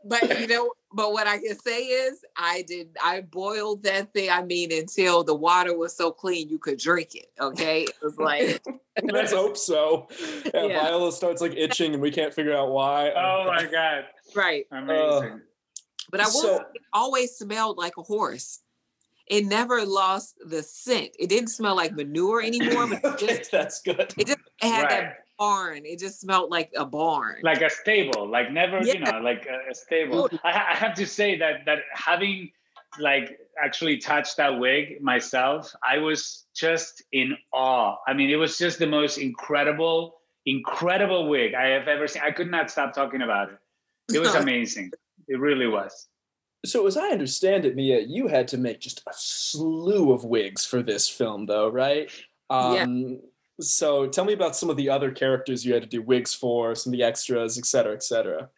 But you know, but what I can say is I did I boiled that thing, I mean, until the water was so clean you could drink it. Okay. It was like Let's hope so. Yeah, Yeah. Viola starts like itching and we can't figure out why. Oh my god. right. Amazing. But I will So- always smelled like a horse. It never lost the scent. It didn't smell like manure anymore, but it just that's good. it just it had Right. that barn. It just smelled like a barn. like a stable like never you know like a, a stable oh, I, ha- I have to say that that having like actually touched that wig myself i was just in awe i mean it was just the most incredible incredible wig i have ever seen i could not stop talking about it it was amazing it really was So as I understand it, Mia, you had to make just a slew of wigs for this film, though, right? Yeah. Um, So tell me about some of the other characters you had to do wigs for, some of the extras, et cetera, et cetera.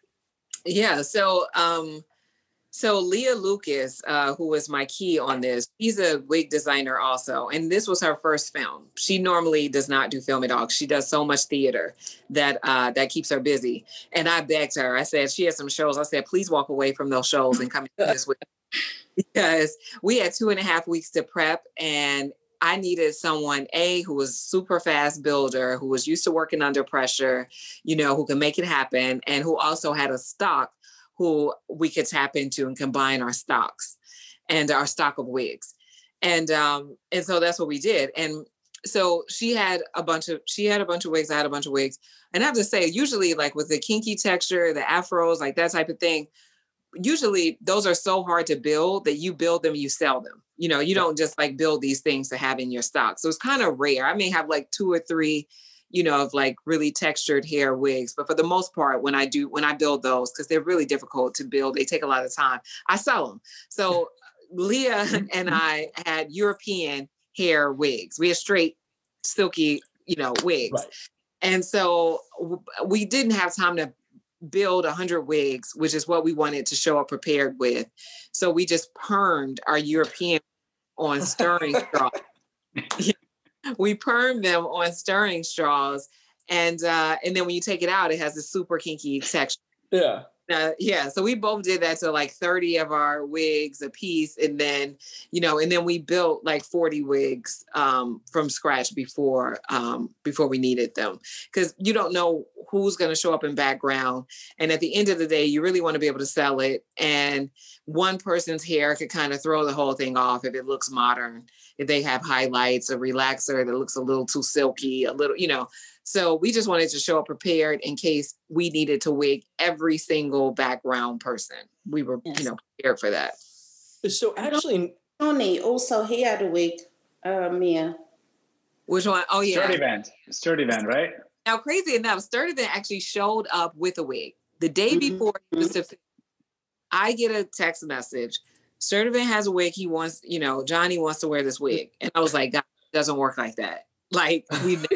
Yeah. So um So Leah Lucas, uh, who was my key on this, she's a wig designer also, and this was her first film. She normally does not do film at all. She does so much theater that uh, that keeps her busy. And I begged her. I said she had some shows. I said, please walk away from those shows and come do this with because we had two and a half weeks to prep, and I needed someone a who was super fast builder, who was used to working under pressure, you know, who can make it happen, and who also had a stock who we could tap into and combine our stocks and our stock of wigs. And um, and so that's what we did. And so she had a bunch of she had a bunch of wigs, I had a bunch of wigs. And I have to say, usually like with the kinky texture, the afros, like that type of thing, usually those are so hard to build that you build them, you sell them. You know, you don't just like build these things to have in your stock. So it's kind of rare. I may have like two or three you know, of like really textured hair wigs. But for the most part, when I do, when I build those, because they're really difficult to build, they take a lot of time, I sell them. So Leah and Mm-hmm. I had European hair wigs. We had straight, silky, you know, wigs. And so we didn't have time to build 100 wigs, which is what we wanted to show up prepared with. So we just permed our European on stirring straws. we perm them on stirring straws and uh and then when you take it out it has a super kinky texture yeah uh, yeah so we both did that to like 30 of our wigs a piece and then you know and then we built like 40 wigs um from scratch before um before we needed them. Because you don't know who's going to show up in background and at the end of the day you really want to be able to sell it and one person's hair could kind of throw the whole thing off if it looks modern if they have highlights a relaxer that looks a little too silky a little you know so we just wanted to show up prepared in case we needed to wig every single background person we were you know prepared for that uh, so actually Johnny also he had a wig uh mia which one? Oh yeah Sturdy band. Sturdyvant, right? now crazy enough Sturdyvant actually showed up with a wig the day mm-hmm. before he was mm-hmm. to I get a text message. Sturdyvant has a wig. He wants, you know, Johnny wants to wear this wig. And I was like, God, it doesn't work like that. Like we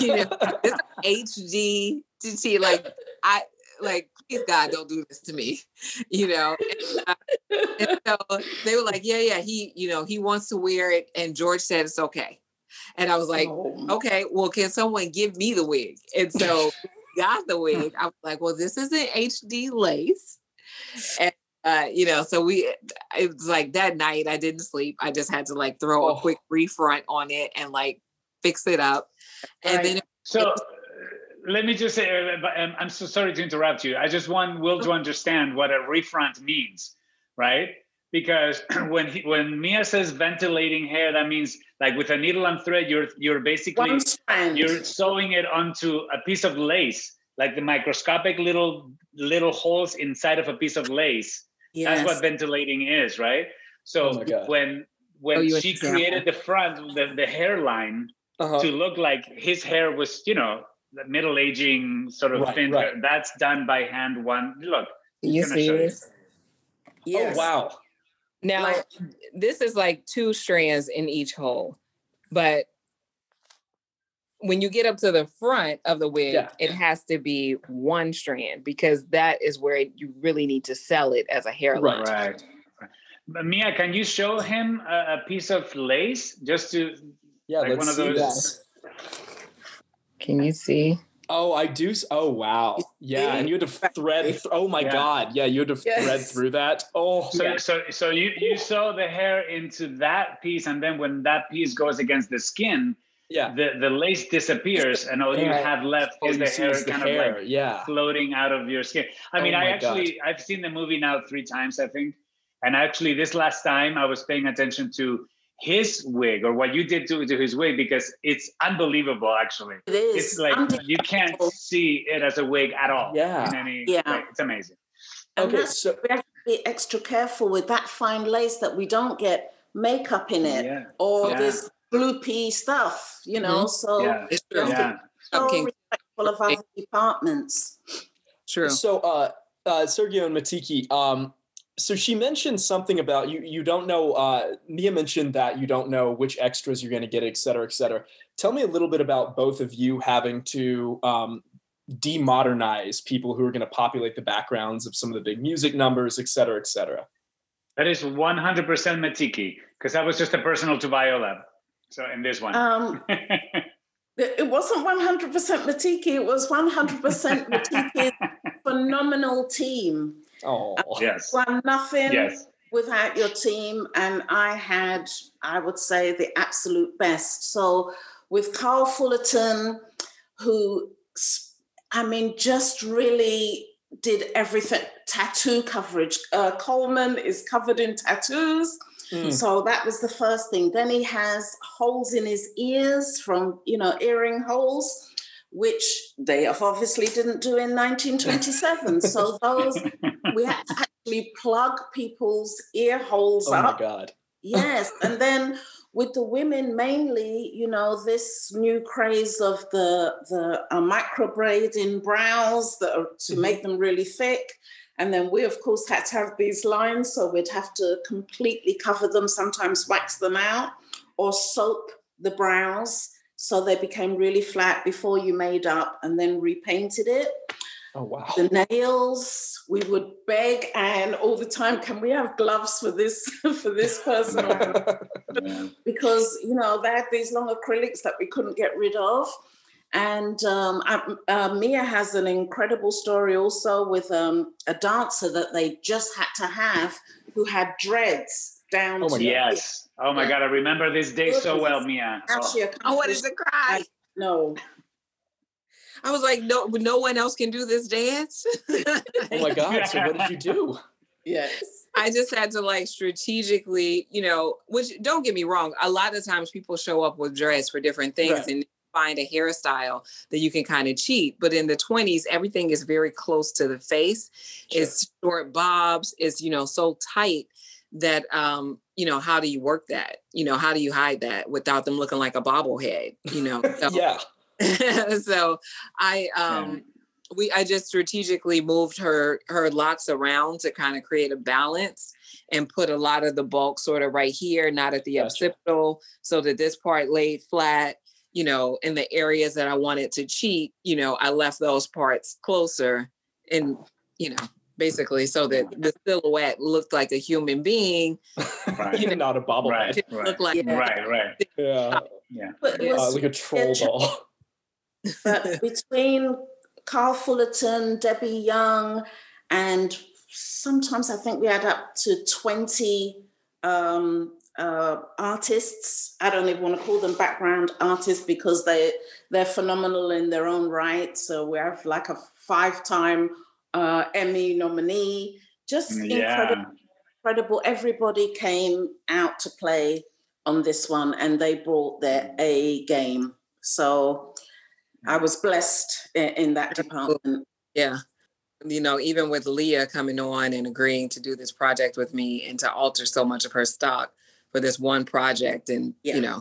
you know, it's HD TT. Like I like, please God, don't do this to me. You know. And, uh, and so they were like, Yeah, yeah, he, you know, he wants to wear it. And George said it's okay. And I was like, okay, well, can someone give me the wig? And so got the wig. I was like, well, this is an HD lace. And uh, you know, so we it was like that night I didn't sleep. I just had to like throw a quick refront on it and like fix it up. And then So uh, let me just say, uh, but, um, I'm so sorry to interrupt you. I just want Will to understand what a refront means, right? Because when he, when Mia says ventilating hair, that means like with a needle and thread, you're you're basically you're sewing it onto a piece of lace, like the microscopic little little holes inside of a piece of lace. That's what ventilating is, right? So Oh when when Oh, she created the front, the, the hairline Uh-huh. to look like his hair was, you know, the middle aging sort of Right, thin. right. That's done by hand. One look. Can you gonna see this? Yes. Oh wow. Now, this is like two strands in each hole, but when you get up to the front of the wig, Yeah. it has to be one strand because that is where you really need to sell it as a hairline. Right. But Mia, can you show him a, a piece of lace just to Yeah, like let's one of see those? this. Can you see? Oh, I do. Oh, wow. Yeah, and you had to thread. th- oh my Yeah. God. Yeah, you had to thread through that. Oh, So, so, so you you sew the hair into that piece, and then when that piece goes against the skin, yeah. the, the lace disappears, and all you Right. have left All is the hair is the kind hair, of like yeah. floating out of your skin. I Oh mean, I my actually I've seen the movie now three times, I think, and actually this last time I was paying attention to his wig or what you did to, to his wig because it's unbelievable actually It is. it's like you can't see it as a wig at all Yeah. in any Yeah. way. it's amazing And Okay, so- we have to be extra careful with that fine lace that we don't get makeup in it Yeah. or Yeah. this gloopy stuff, you know. Mhm. So yeah It's true. yeah so Okay. respectful of other departments. True. So, uh, uh, Sergio and Matiki, um, so she mentioned something about you. You don't know. Uh, Mia mentioned that you don't know which extras you're going to get, et cetera, et cetera. Tell me a little bit about both of you having to um, demodernize people who are going to populate the backgrounds of some of the big music numbers, et cetera, et cetera. That is 100% Matiki, because that was just a personal to Viola. So in this one. Um, it wasn't 100% Matiki, it was 100% Matiki's phenomenal team. Oh, yes. Won nothing Yes. without your team, and I had, I would say, the absolute best. So with Carl Fullerton, who, I mean, just really did everything tattoo coverage. Uh, Colman is covered in tattoos. Mm. So that was the first thing. Then he has holes in his ears from, you know, earring holes, which they obviously didn't do in 1927. so those, we had to actually plug people's ear holes up. Oh my. God. Yes. And then with the women mainly, you know, this new craze of the the uh, microblading brows that are to make them really thick. And then we, of course, had to have these lines, so we'd have to completely cover them, sometimes wax them out, or soap the brows so they became really flat before you made up and then repainted it. Oh wow. The nails, we would beg Anne all the time, can we have gloves for this for this person? because you know they had these long acrylics that we couldn't get rid of. And um, uh, Mia has an incredible story also with um, a dancer that they just had to have who had dreads down Oh to yes. Oh my God, I remember this day so well, Mia. How she Oh. I wanted to cry. No. I was like, no, no one else can do this dance. Oh my God. So what did you do? Yes. I just had to like strategically, you know, which don't get me wrong, a lot of times people show up with dress for different things Right. and find a hairstyle that you can kind of cheat. But in the 20s, everything is very close to the face. It's short bobs, it's, you know, so tight that um, you know, how do you work that? You know, how do you hide that without them looking like a bobblehead? You know, so, Yeah. so I um we I just strategically moved her her locks around to kind of create a balance and put a lot of the bulk sort of right here, not at the occipital, so that this part laid flat. You know, in the areas that I wanted to cheat, you know, I left those parts closer and you know, basically so that the silhouette looked like a human being. Right. You know, Not a bobblehead. Right, right. looked like Right, right. Yeah. Yeah. But it Uh, like a troll doll. but between Carl Fullerton, Debbie Young, and sometimes I think we had up to 20 um, uh, artists. I don't even want to call them background artists because they, they're phenomenal in their own right. So we have like a five time uh, Emmy nominee. Just Yeah. incredible, incredible. Everybody came out to play on this one and they brought their A game. So I was blessed in, in that department. Yeah. You know, even with Leah coming on and agreeing to do this project with me and to alter so much of her stock for this one project. And, Yeah. you know,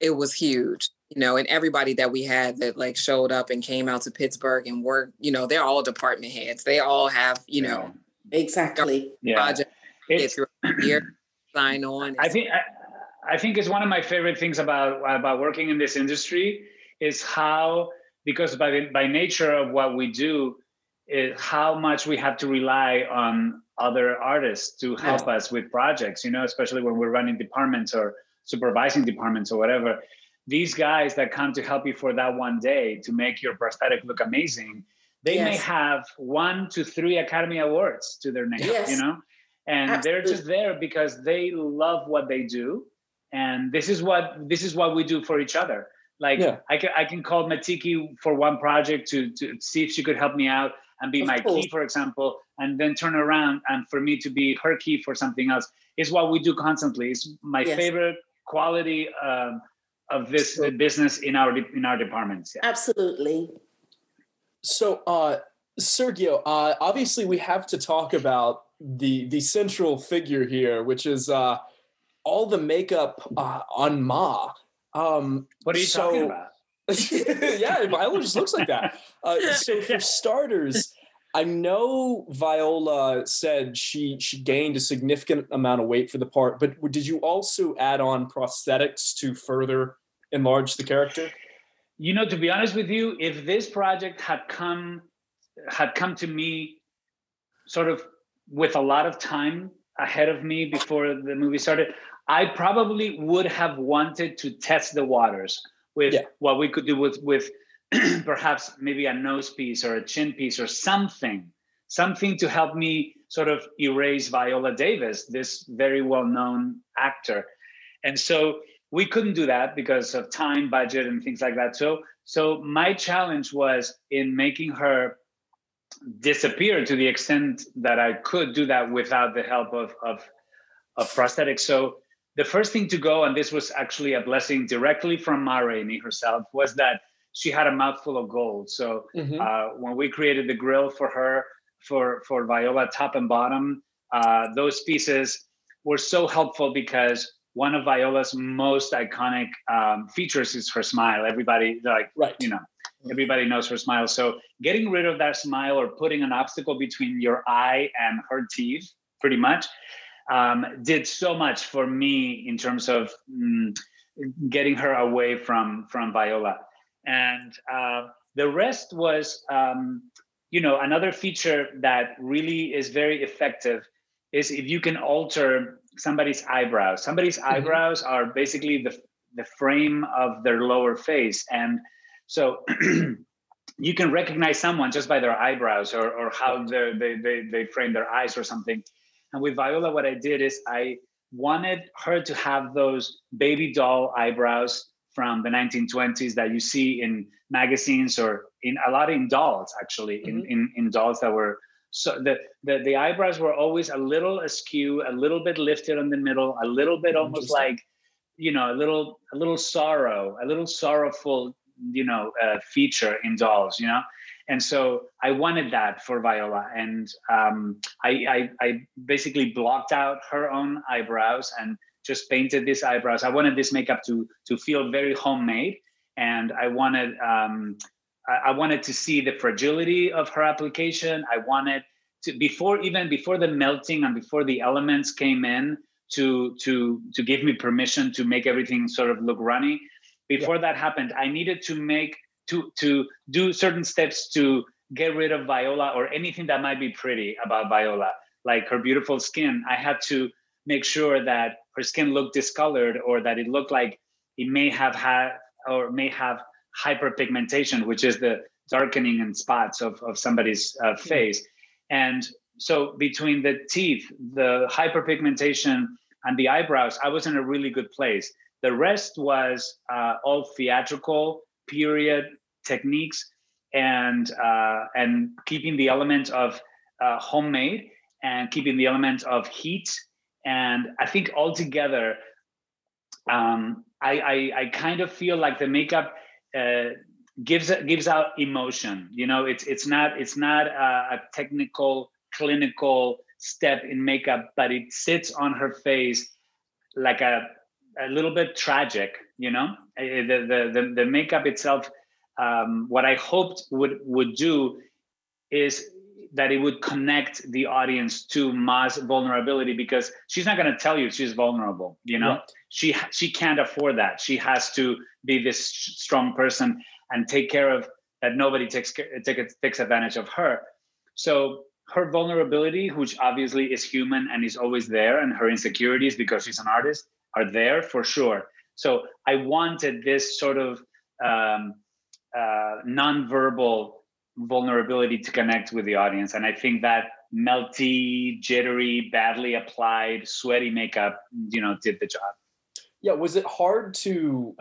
it was huge, you know, and everybody that we had that like showed up and came out to Pittsburgh and worked, you know, they're all department heads. They all have, you know, Exactly. Yeah. project It's- throughout the year, sign on. I think I, I think it's one of my favorite things about about working in this industry is how because by by nature of what we do is how much we have to rely on other artists to help us with projects you know especially when we're running departments or supervising departments or whatever. These guys that come to help you for that one day to make your prosthetic look amazing they may have one to three academy awards to their name Yes. you know? And they're just there because they love what they do. And this is what this is what we do for each other. Like Yeah. i can i can call matiki for one project to to see if she could help me out and be Of my course. key for example and then turn around and for me to be her key for something else is what we do constantly it's my Yes. favorite quality um, of this business in our de- in our departments yeah. Absolutely. So, uh, Sergio, uh, obviously we have to talk about the the central figure here, which is uh, all the makeup uh, on Ma. Um, what are you so- talking about yeah, Viola just looks like that. Uh, so for starters, I know Viola said she she gained a significant amount of weight for the part, but did you also add on prosthetics to further enlarge the character? you know, to be honest with you, if this project had come had come to me sort of with a lot of time ahead of me before the movie started, I probably would have wanted to test the waters with Yeah. what we could do with with perhaps maybe a nose piece or a chin piece or something, something to help me sort of erase Viola Davis, this very well-known actor. And so we couldn't do that because of time, budget, and things like that. So so my challenge was in making her disappear to the extent that I could do that without the help of of, of prosthetics. So the first thing to go, and this was actually a blessing directly from Ma Rainey herself, was that she had a mouthful of gold. So Mhm. uh, when we created the grill for her, for for Viola, top and bottom, uh, those pieces were so helpful because one of Viola's most iconic um, features is her smile. Everybody like, right. you know, everybody knows her smile. So getting rid of that smile or putting an obstacle between your eye and her teeth, pretty much, um, did so much for me in terms of mm, getting her away from from Viola. And uh, the rest was, um, you know, another feature that really is very effective is if you can alter somebody's eyebrows. Somebody's eyebrows are basically the the frame of their lower face, and so you can recognize someone just by their eyebrows or or how they they they frame their eyes or something. And with Viola, what I did is I wanted her to have those baby doll eyebrows from the 1920s that you see in magazines or in a lot in dolls actually in, in in dolls that were so the, the the eyebrows were always a little askew a little bit lifted in the middle a little bit almost like you know a little a little sorrow a little sorrowful you know uh, feature in dolls you know? And so i wanted that for viola and um, I, I i basically blocked out her own eyebrows and just painted these eyebrows. I wanted this makeup to to feel very homemade and i wanted um, I, I wanted to see the fragility of her application. I wanted to before even before the melting and before the elements came in to to to give me permission to make everything sort of look runny before that happened i needed to make to to do certain steps to get rid of viola or anything that might be pretty about viola like her beautiful skin. I had to make sure that her skin looked discolored or that it looked like it may have had or may have hyperpigmentation which is the darkening and spots of, of somebody's uh, face. And so between the teeth the hyperpigmentation and the eyebrows i was in a really good place. The rest was uh, all theatrical period techniques and uh, and keeping the element of uh, homemade and keeping the element of heat and i think altogether um, I, I i kind of feel like the makeup uh, gives gives out emotion you know? It's it's not it's not a, a technical clinical step in makeup but it sits on her face like a a little bit tragic you know? The the the, the makeup itself um, what i hoped would would do is that it would connect the audience to Ma's vulnerability because she's not going to tell you she's vulnerable. You know, Right. she she can't afford that. She has to be this strong person and take care of that. Nobody takes takes takes advantage of her. So her vulnerability, which obviously is human and is always there, and her insecurities because she's an artist are there for sure. So I wanted this sort of um, uh, nonverbal vulnerability to connect with the audience. And I think that melty, jittery, badly applied, sweaty makeup, you know, did the job. Yeah, was it hard to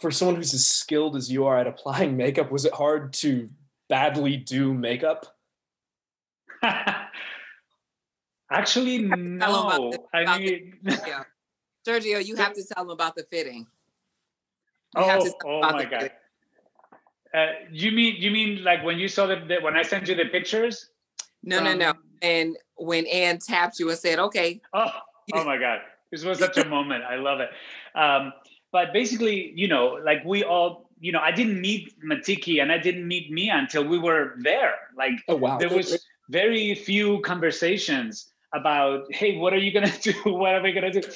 for someone who's as skilled as you are at applying makeup, was it hard to badly do makeup? Actually, no. I mean, Sergio, Sergio, you have to tell them about the fitting. You have oh, to tell oh about my the god. fitting. Uh, you mean you mean like when you saw the, the when I sent you the pictures? No, no, no. And when Anne tapped you and said, "Okay," Oh, oh my God. This was such a moment. I love it. Um, but basically, you know, like we all, you know, I didn't meet Matiki and I didn't meet Mia until we were there. Like, oh, wow. there was very few conversations about, hey, what are you going to do? What are we going to do?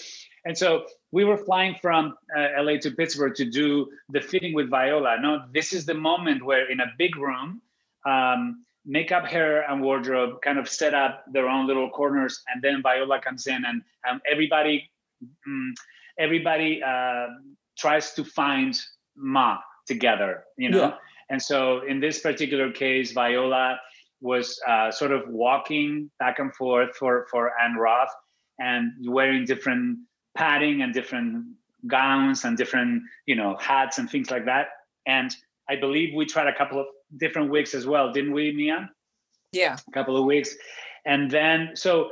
And so we were flying from uh, LA to Pittsburgh to do the fitting with Viola. No, this is the moment where in a big room, um, makeup, hair, and wardrobe kind of set up their own little corners, and then Viola comes in, and um, everybody, um, everybody uh, tries to find Ma together, you know. Yeah. And so in this particular case, Viola was uh, sort of walking back and forth for for Anne Roth and wearing different padding and different gowns and different you know hats and things like that. And I believe we tried a couple of different wigs as well, didn't we, Mia? Yeah. A couple of wigs, and then so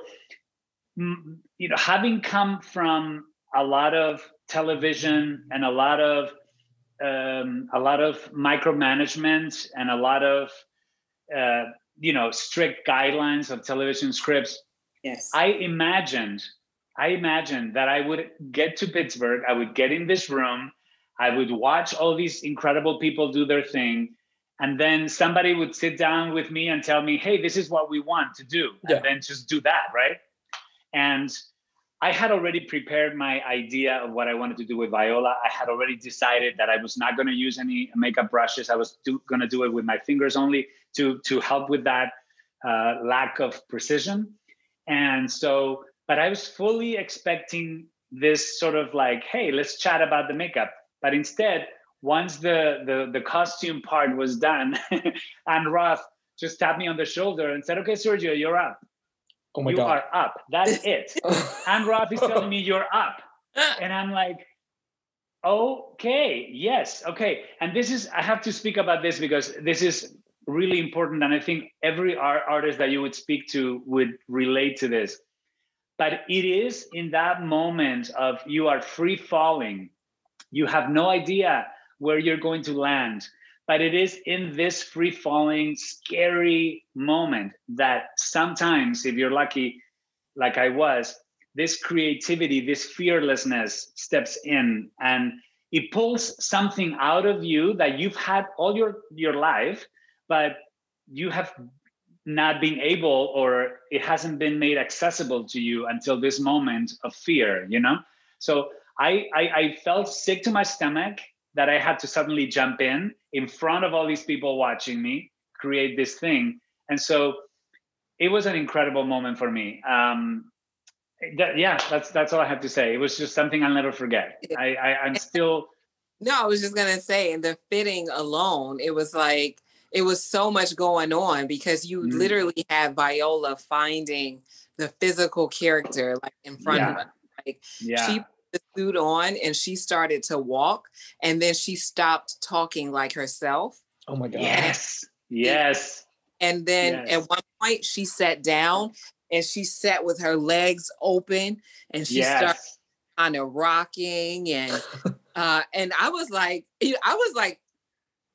you know having come from a lot of television and a lot of um, a lot of micromanagement and a lot of uh, you know strict guidelines of television scripts yes i imagined i imagined that i would get to pittsburgh i would get in this room i would watch all these incredible people do their thing and then somebody would sit down with me and tell me hey this is what we want to do Yeah. and then just do that right and I had already prepared my idea of what I wanted to do with Viola. I had already decided that I was not going to use any makeup brushes. I was going to do it with my fingers only to to help with that uh, lack of precision. And so, but I was fully expecting this sort of like, hey, let's chat about the makeup. But instead, once the the, the costume part was done, Ann Roth just tapped me on the shoulder and said, "Okay, Sergio, you're up." Oh my you God. are up. That's it. Ann Roth is telling me you're up. And I'm like, okay, yes, okay. And this is, I have to speak about this because this is really important. And I think every art, artist that you would speak to would relate to this. But it is in that moment of you are free falling, you have no idea where you're going to land. But it is in this free falling, scary moment that sometimes, if you're lucky, like I was, this creativity, this fearlessness steps in and it pulls something out of you that you've had all your, your life, but you have not being able or it hasn't been made accessible to you until this moment of fear, you know? So I, I, I felt sick to my stomach that I had to suddenly jump in in front of all these people watching me create this thing. And so it was an incredible moment for me. Um, that, yeah, that's that's all I have to say. It was just something I'll never forget. I, I I'm still No, I was just gonna say, in the fitting alone, it was like it was so much going on because you Mm. literally had Viola finding the physical character like in front of Yeah. her. Like Yeah. she put the suit on and she started to walk, and then she stopped talking like herself. Oh my god. yes, yes, And then Yes. at one point she sat down and she sat with her legs open and she started kind of rocking and uh and I was like I was like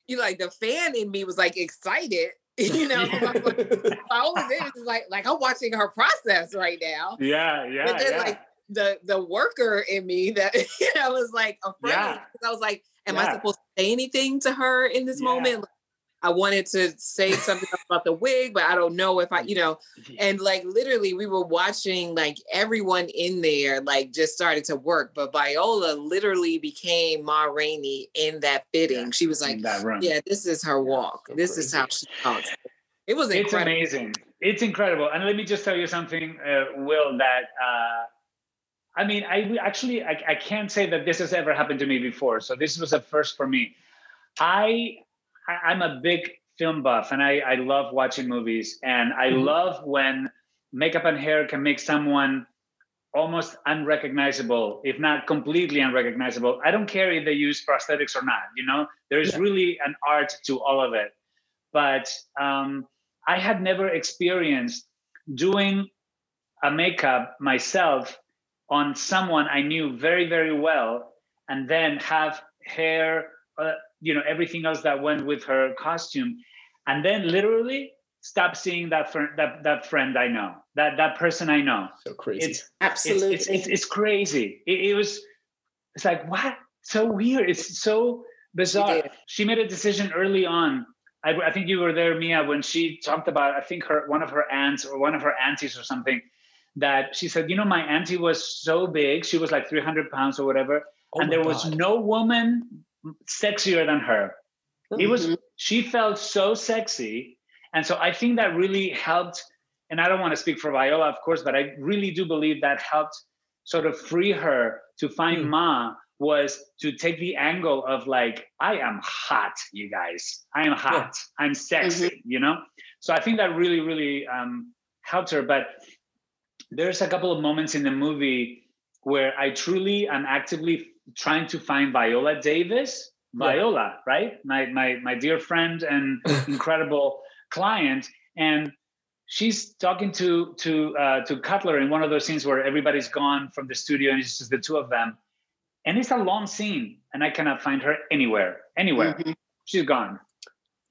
you know like the fan in me was like excited you know 'cause I was like, Viola Davis is like like I'm watching her process right now Yeah, yeah, but then yeah. like the the worker in me that you know was like afraid Yeah. because I was like am I supposed to say anything to her in this Yeah. moment I wanted to say something about the wig, but I don't know if I, you know, and like literally we were watching like everyone in there like just started to work. But Viola literally became Ma Rainey in that fitting. She was like, in that room. Yeah, this is her walk. this is how she talks. It was incredible. it's amazing. It's incredible. And let me just tell you something, uh, Will, that uh, I mean, I actually I, I can't say that this has ever happened to me before. So this was a first for me. I I- I'm a big film buff and I, I love watching movies and I Mhm. love when makeup and hair can make someone almost unrecognizable, if not completely unrecognizable. I don't care if they use prosthetics or not, you know, there's Yeah. really an art to all of it. But um, I had never experienced doing a makeup myself on someone I knew very, very well, and then have hair, uh, you know, everything else that went with her costume, and then literally stop seeing that friend, that that friend I know, that that person I know. So crazy. It's Absolutely. it's it's, it's crazy. It, it was. It's like what? So weird. It's so bizarre. did. She made a decision early on. I, I think you were there, Mia, when she talked about. I think her one of her aunts or one of her aunties or something that she said, you know, my auntie was so big, she was like 300 pounds or whatever, Oh and my there was no woman sexier than her. It was mm-hmm. she felt so sexy, and so I think that really helped. And I don't want to speak for Viola, of course, but I really do believe that helped sort of free her to find mm. Ma was to take the angle of like, I am hot, you guys. I am hot. I'm sexy, mm-hmm. you know? So I think that really, really um, helped her. But there's a couple of moments in the movie where I truly am actively trying to find Viola Davis. Yeah. Viola, right? My my my dear friend and incredible client. And she's talking to to uh, to Cutler in one of those scenes where everybody's gone from the studio and it's just the two of them. And it's a long scene, and I cannot find her anywhere. Anywhere. She's gone.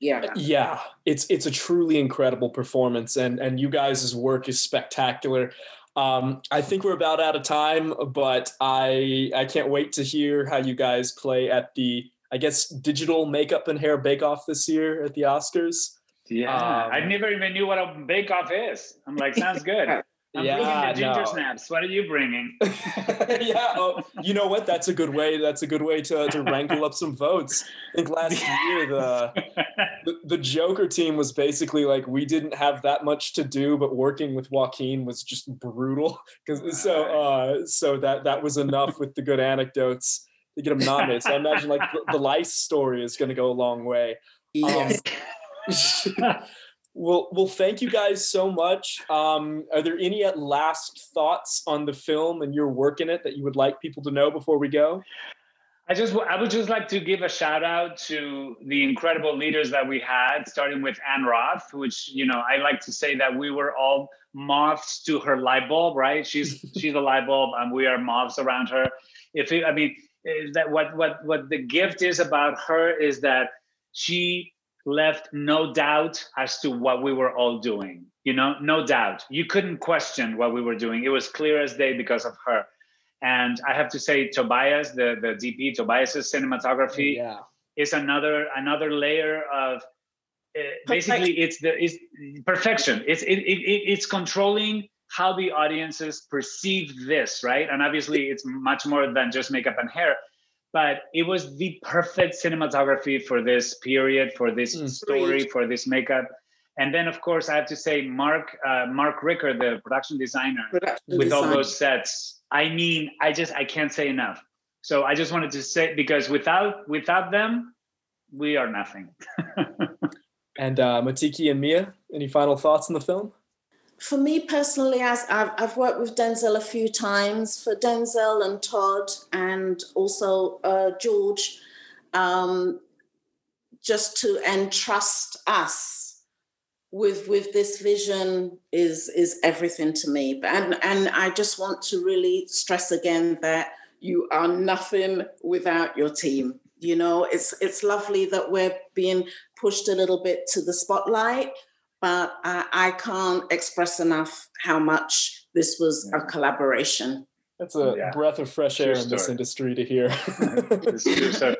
Yeah. Yeah, it's it's a truly incredible performance, and and you guys' work is spectacular. Um, I think we're about out of time, but I I can't wait to hear how you guys play at the I guess digital makeup and hair bake off this year at the Oscars. Yeah, Um, I never even knew what a bake off is. I'm like, sounds good. I'm Yeah, bringing the ginger no. snaps. What are you bringing? yeah, oh, you know what? That's a good way. That's a good way to, to wrangle up some votes. I think last year the, the the Joker team was basically like we didn't have that much to do, but working with Joaquin was just brutal. Because so uh, so that that was enough with the good anecdotes to get him nominated. So I imagine like the, the lice story is going to go a long way. Um, well, well, thank you guys so much. Um, are there any last thoughts on the film and your work in it that you would like people to know before we go? I just I would just like to give a shout out to the incredible leaders that we had, starting with Ann Roth, which you know I like to say that we were all moths to her light bulb, right? She's she's a light bulb, and we are moths around her. If it, I mean is that what what what the gift is about her is that she left no doubt as to what we were all doing. You know, no doubt. You couldn't question what we were doing. It was clear as day because of her. And I have to say, Tobias, the the DP, Tobias's cinematography Yeah. is another another layer of uh, basically it's the it's perfection. It's it, it, it- it's controlling how the audiences perceive this, right? And obviously, it's much more than just makeup and hair. But it was the perfect cinematography for this period, for this story, for this makeup. And then, of course, I have to say, Mark uh, Mark Ricker, the production designer, Production with all those sets. I mean, I just I can't say enough. So I just wanted to say because without without them, we are nothing. And uh, Matiki and Mia, any final thoughts on the film? For me personally, as I've, I've worked with Denzel a few times, for Denzel and Todd, and also uh, George, um, just to entrust us with with this vision is is everything to me. And and I just want to really stress again that you are nothing without your team. You know, it's it's lovely that we're being pushed a little bit to the spotlight, but I, I can't express enough how much this was a mm. collaboration. That's a Yeah. breath of fresh True air in this industry to hear. It's true. So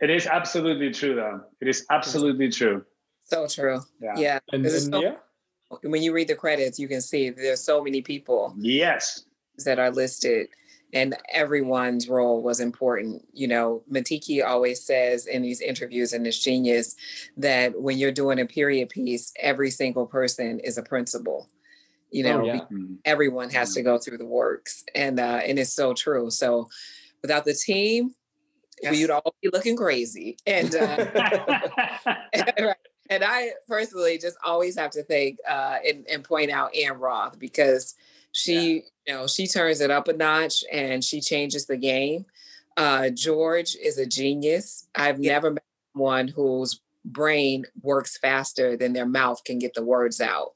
it is absolutely true, though. It is absolutely true. So true. Yeah. Yeah. And, This and so- Mia? when you read the credits, you can see there's so many people Yes. that are listed and everyone's role was important. You know, Matiki always says in these interviews and it's genius that when you're doing a period piece, every single person is a principal. You Oh, know, yeah. Mm. everyone has to go through the works and uh and it's so true. So without the team, we'd all be looking crazy. And uh and I personally just always have to thank uh, and, and point out Ann Roth because she, you know, she turns it up a notch and she changes the game. Uh, George is a genius. I've never met one whose brain works faster than their mouth can get the words out,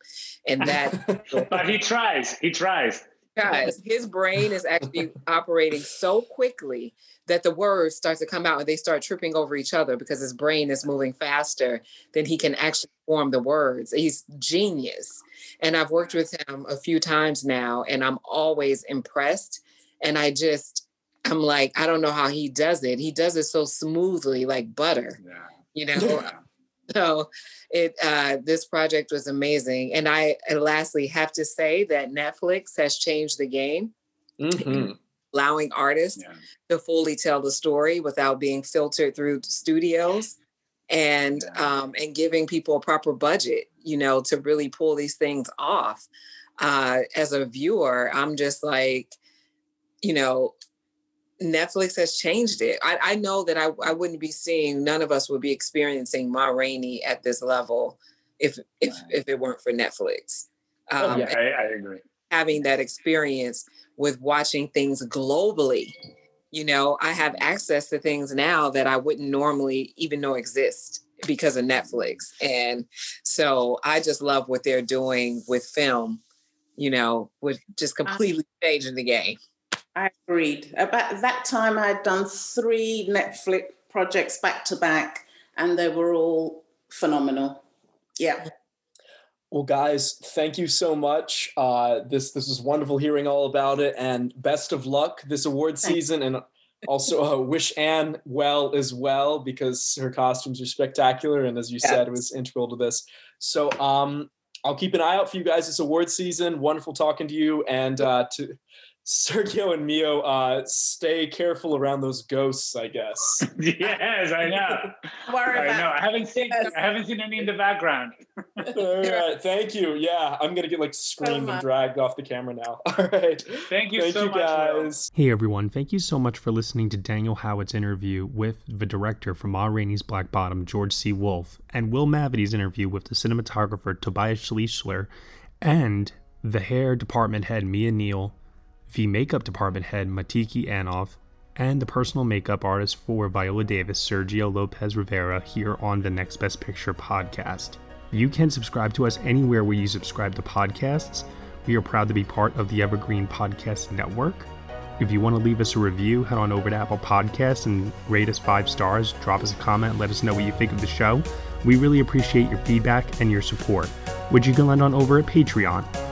and that but he tries. He tries. Guys, his brain is actually operating so quickly that the words start to come out and they start tripping over each other because his brain is moving faster than he can actually form the words. He's genius. And I've worked with him a few times now and I'm always impressed. And I just, I'm like, I don't know how he does it. He does it so smoothly, like butter. Yeah. You know, So it uh, this project was amazing, and I and lastly have to say that Netflix has changed the game, Mhm. allowing artists to fully tell the story without being filtered through studios, and um, and giving people a proper budget, you know, to really pull these things off. Uh, as a viewer, I'm just like, you know, Netflix has changed it. I, I know that I, I wouldn't be seeing, none of us would be experiencing Ma Rainey at this level if if if it weren't for Netflix. Oh, Um, yeah, I, I agree. having that experience with watching things globally. You know, I have access to things now that I wouldn't normally even know exist because of Netflix. And so I just love what they're doing with film, you know, with just completely changing the game. I agreed. About that time, I had done three Netflix projects back to back, and they were all phenomenal. Yeah. Well, guys, thank you so much. Uh, this this was wonderful hearing all about it, and best of luck this award season, and also uh, wish Ann well as well because her costumes are spectacular, and as you said, it was integral to this. So, um, I'll keep an eye out for you guys this award season. Wonderful talking to you, and uh, to Sergio and Mia, uh, stay careful around those ghosts. I guess. yes, I know. Worry I know. I haven't seen. I haven't seen any in the background. All right, thank you. Yeah, I'm gonna get like screamed and dragged off the camera now. All right, Thank you thank so you much, Will. guys. Hey everyone, thank you so much for listening to Daniel Howat's interview with the director from Ma Rainey's Black Bottom, George C. Wolfe, and Will Mavity's interview with the cinematographer Tobias Schliessler, and the hair department head Mia Neal, the makeup department head Matiki Anoff, and the personal makeup artist for Viola Davis, Sergio Lopez Rivera, here on the Next Best Picture podcast. You can subscribe to us anywhere where you subscribe to podcasts. We are proud to be part of the Evergreen Podcast Network. If you want to leave us a review, head on over to Apple Podcasts and rate us five stars. Drop us a comment, let us know what you think of the show. We really appreciate your feedback and your support, which you can lend on over at Patreon.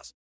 plus.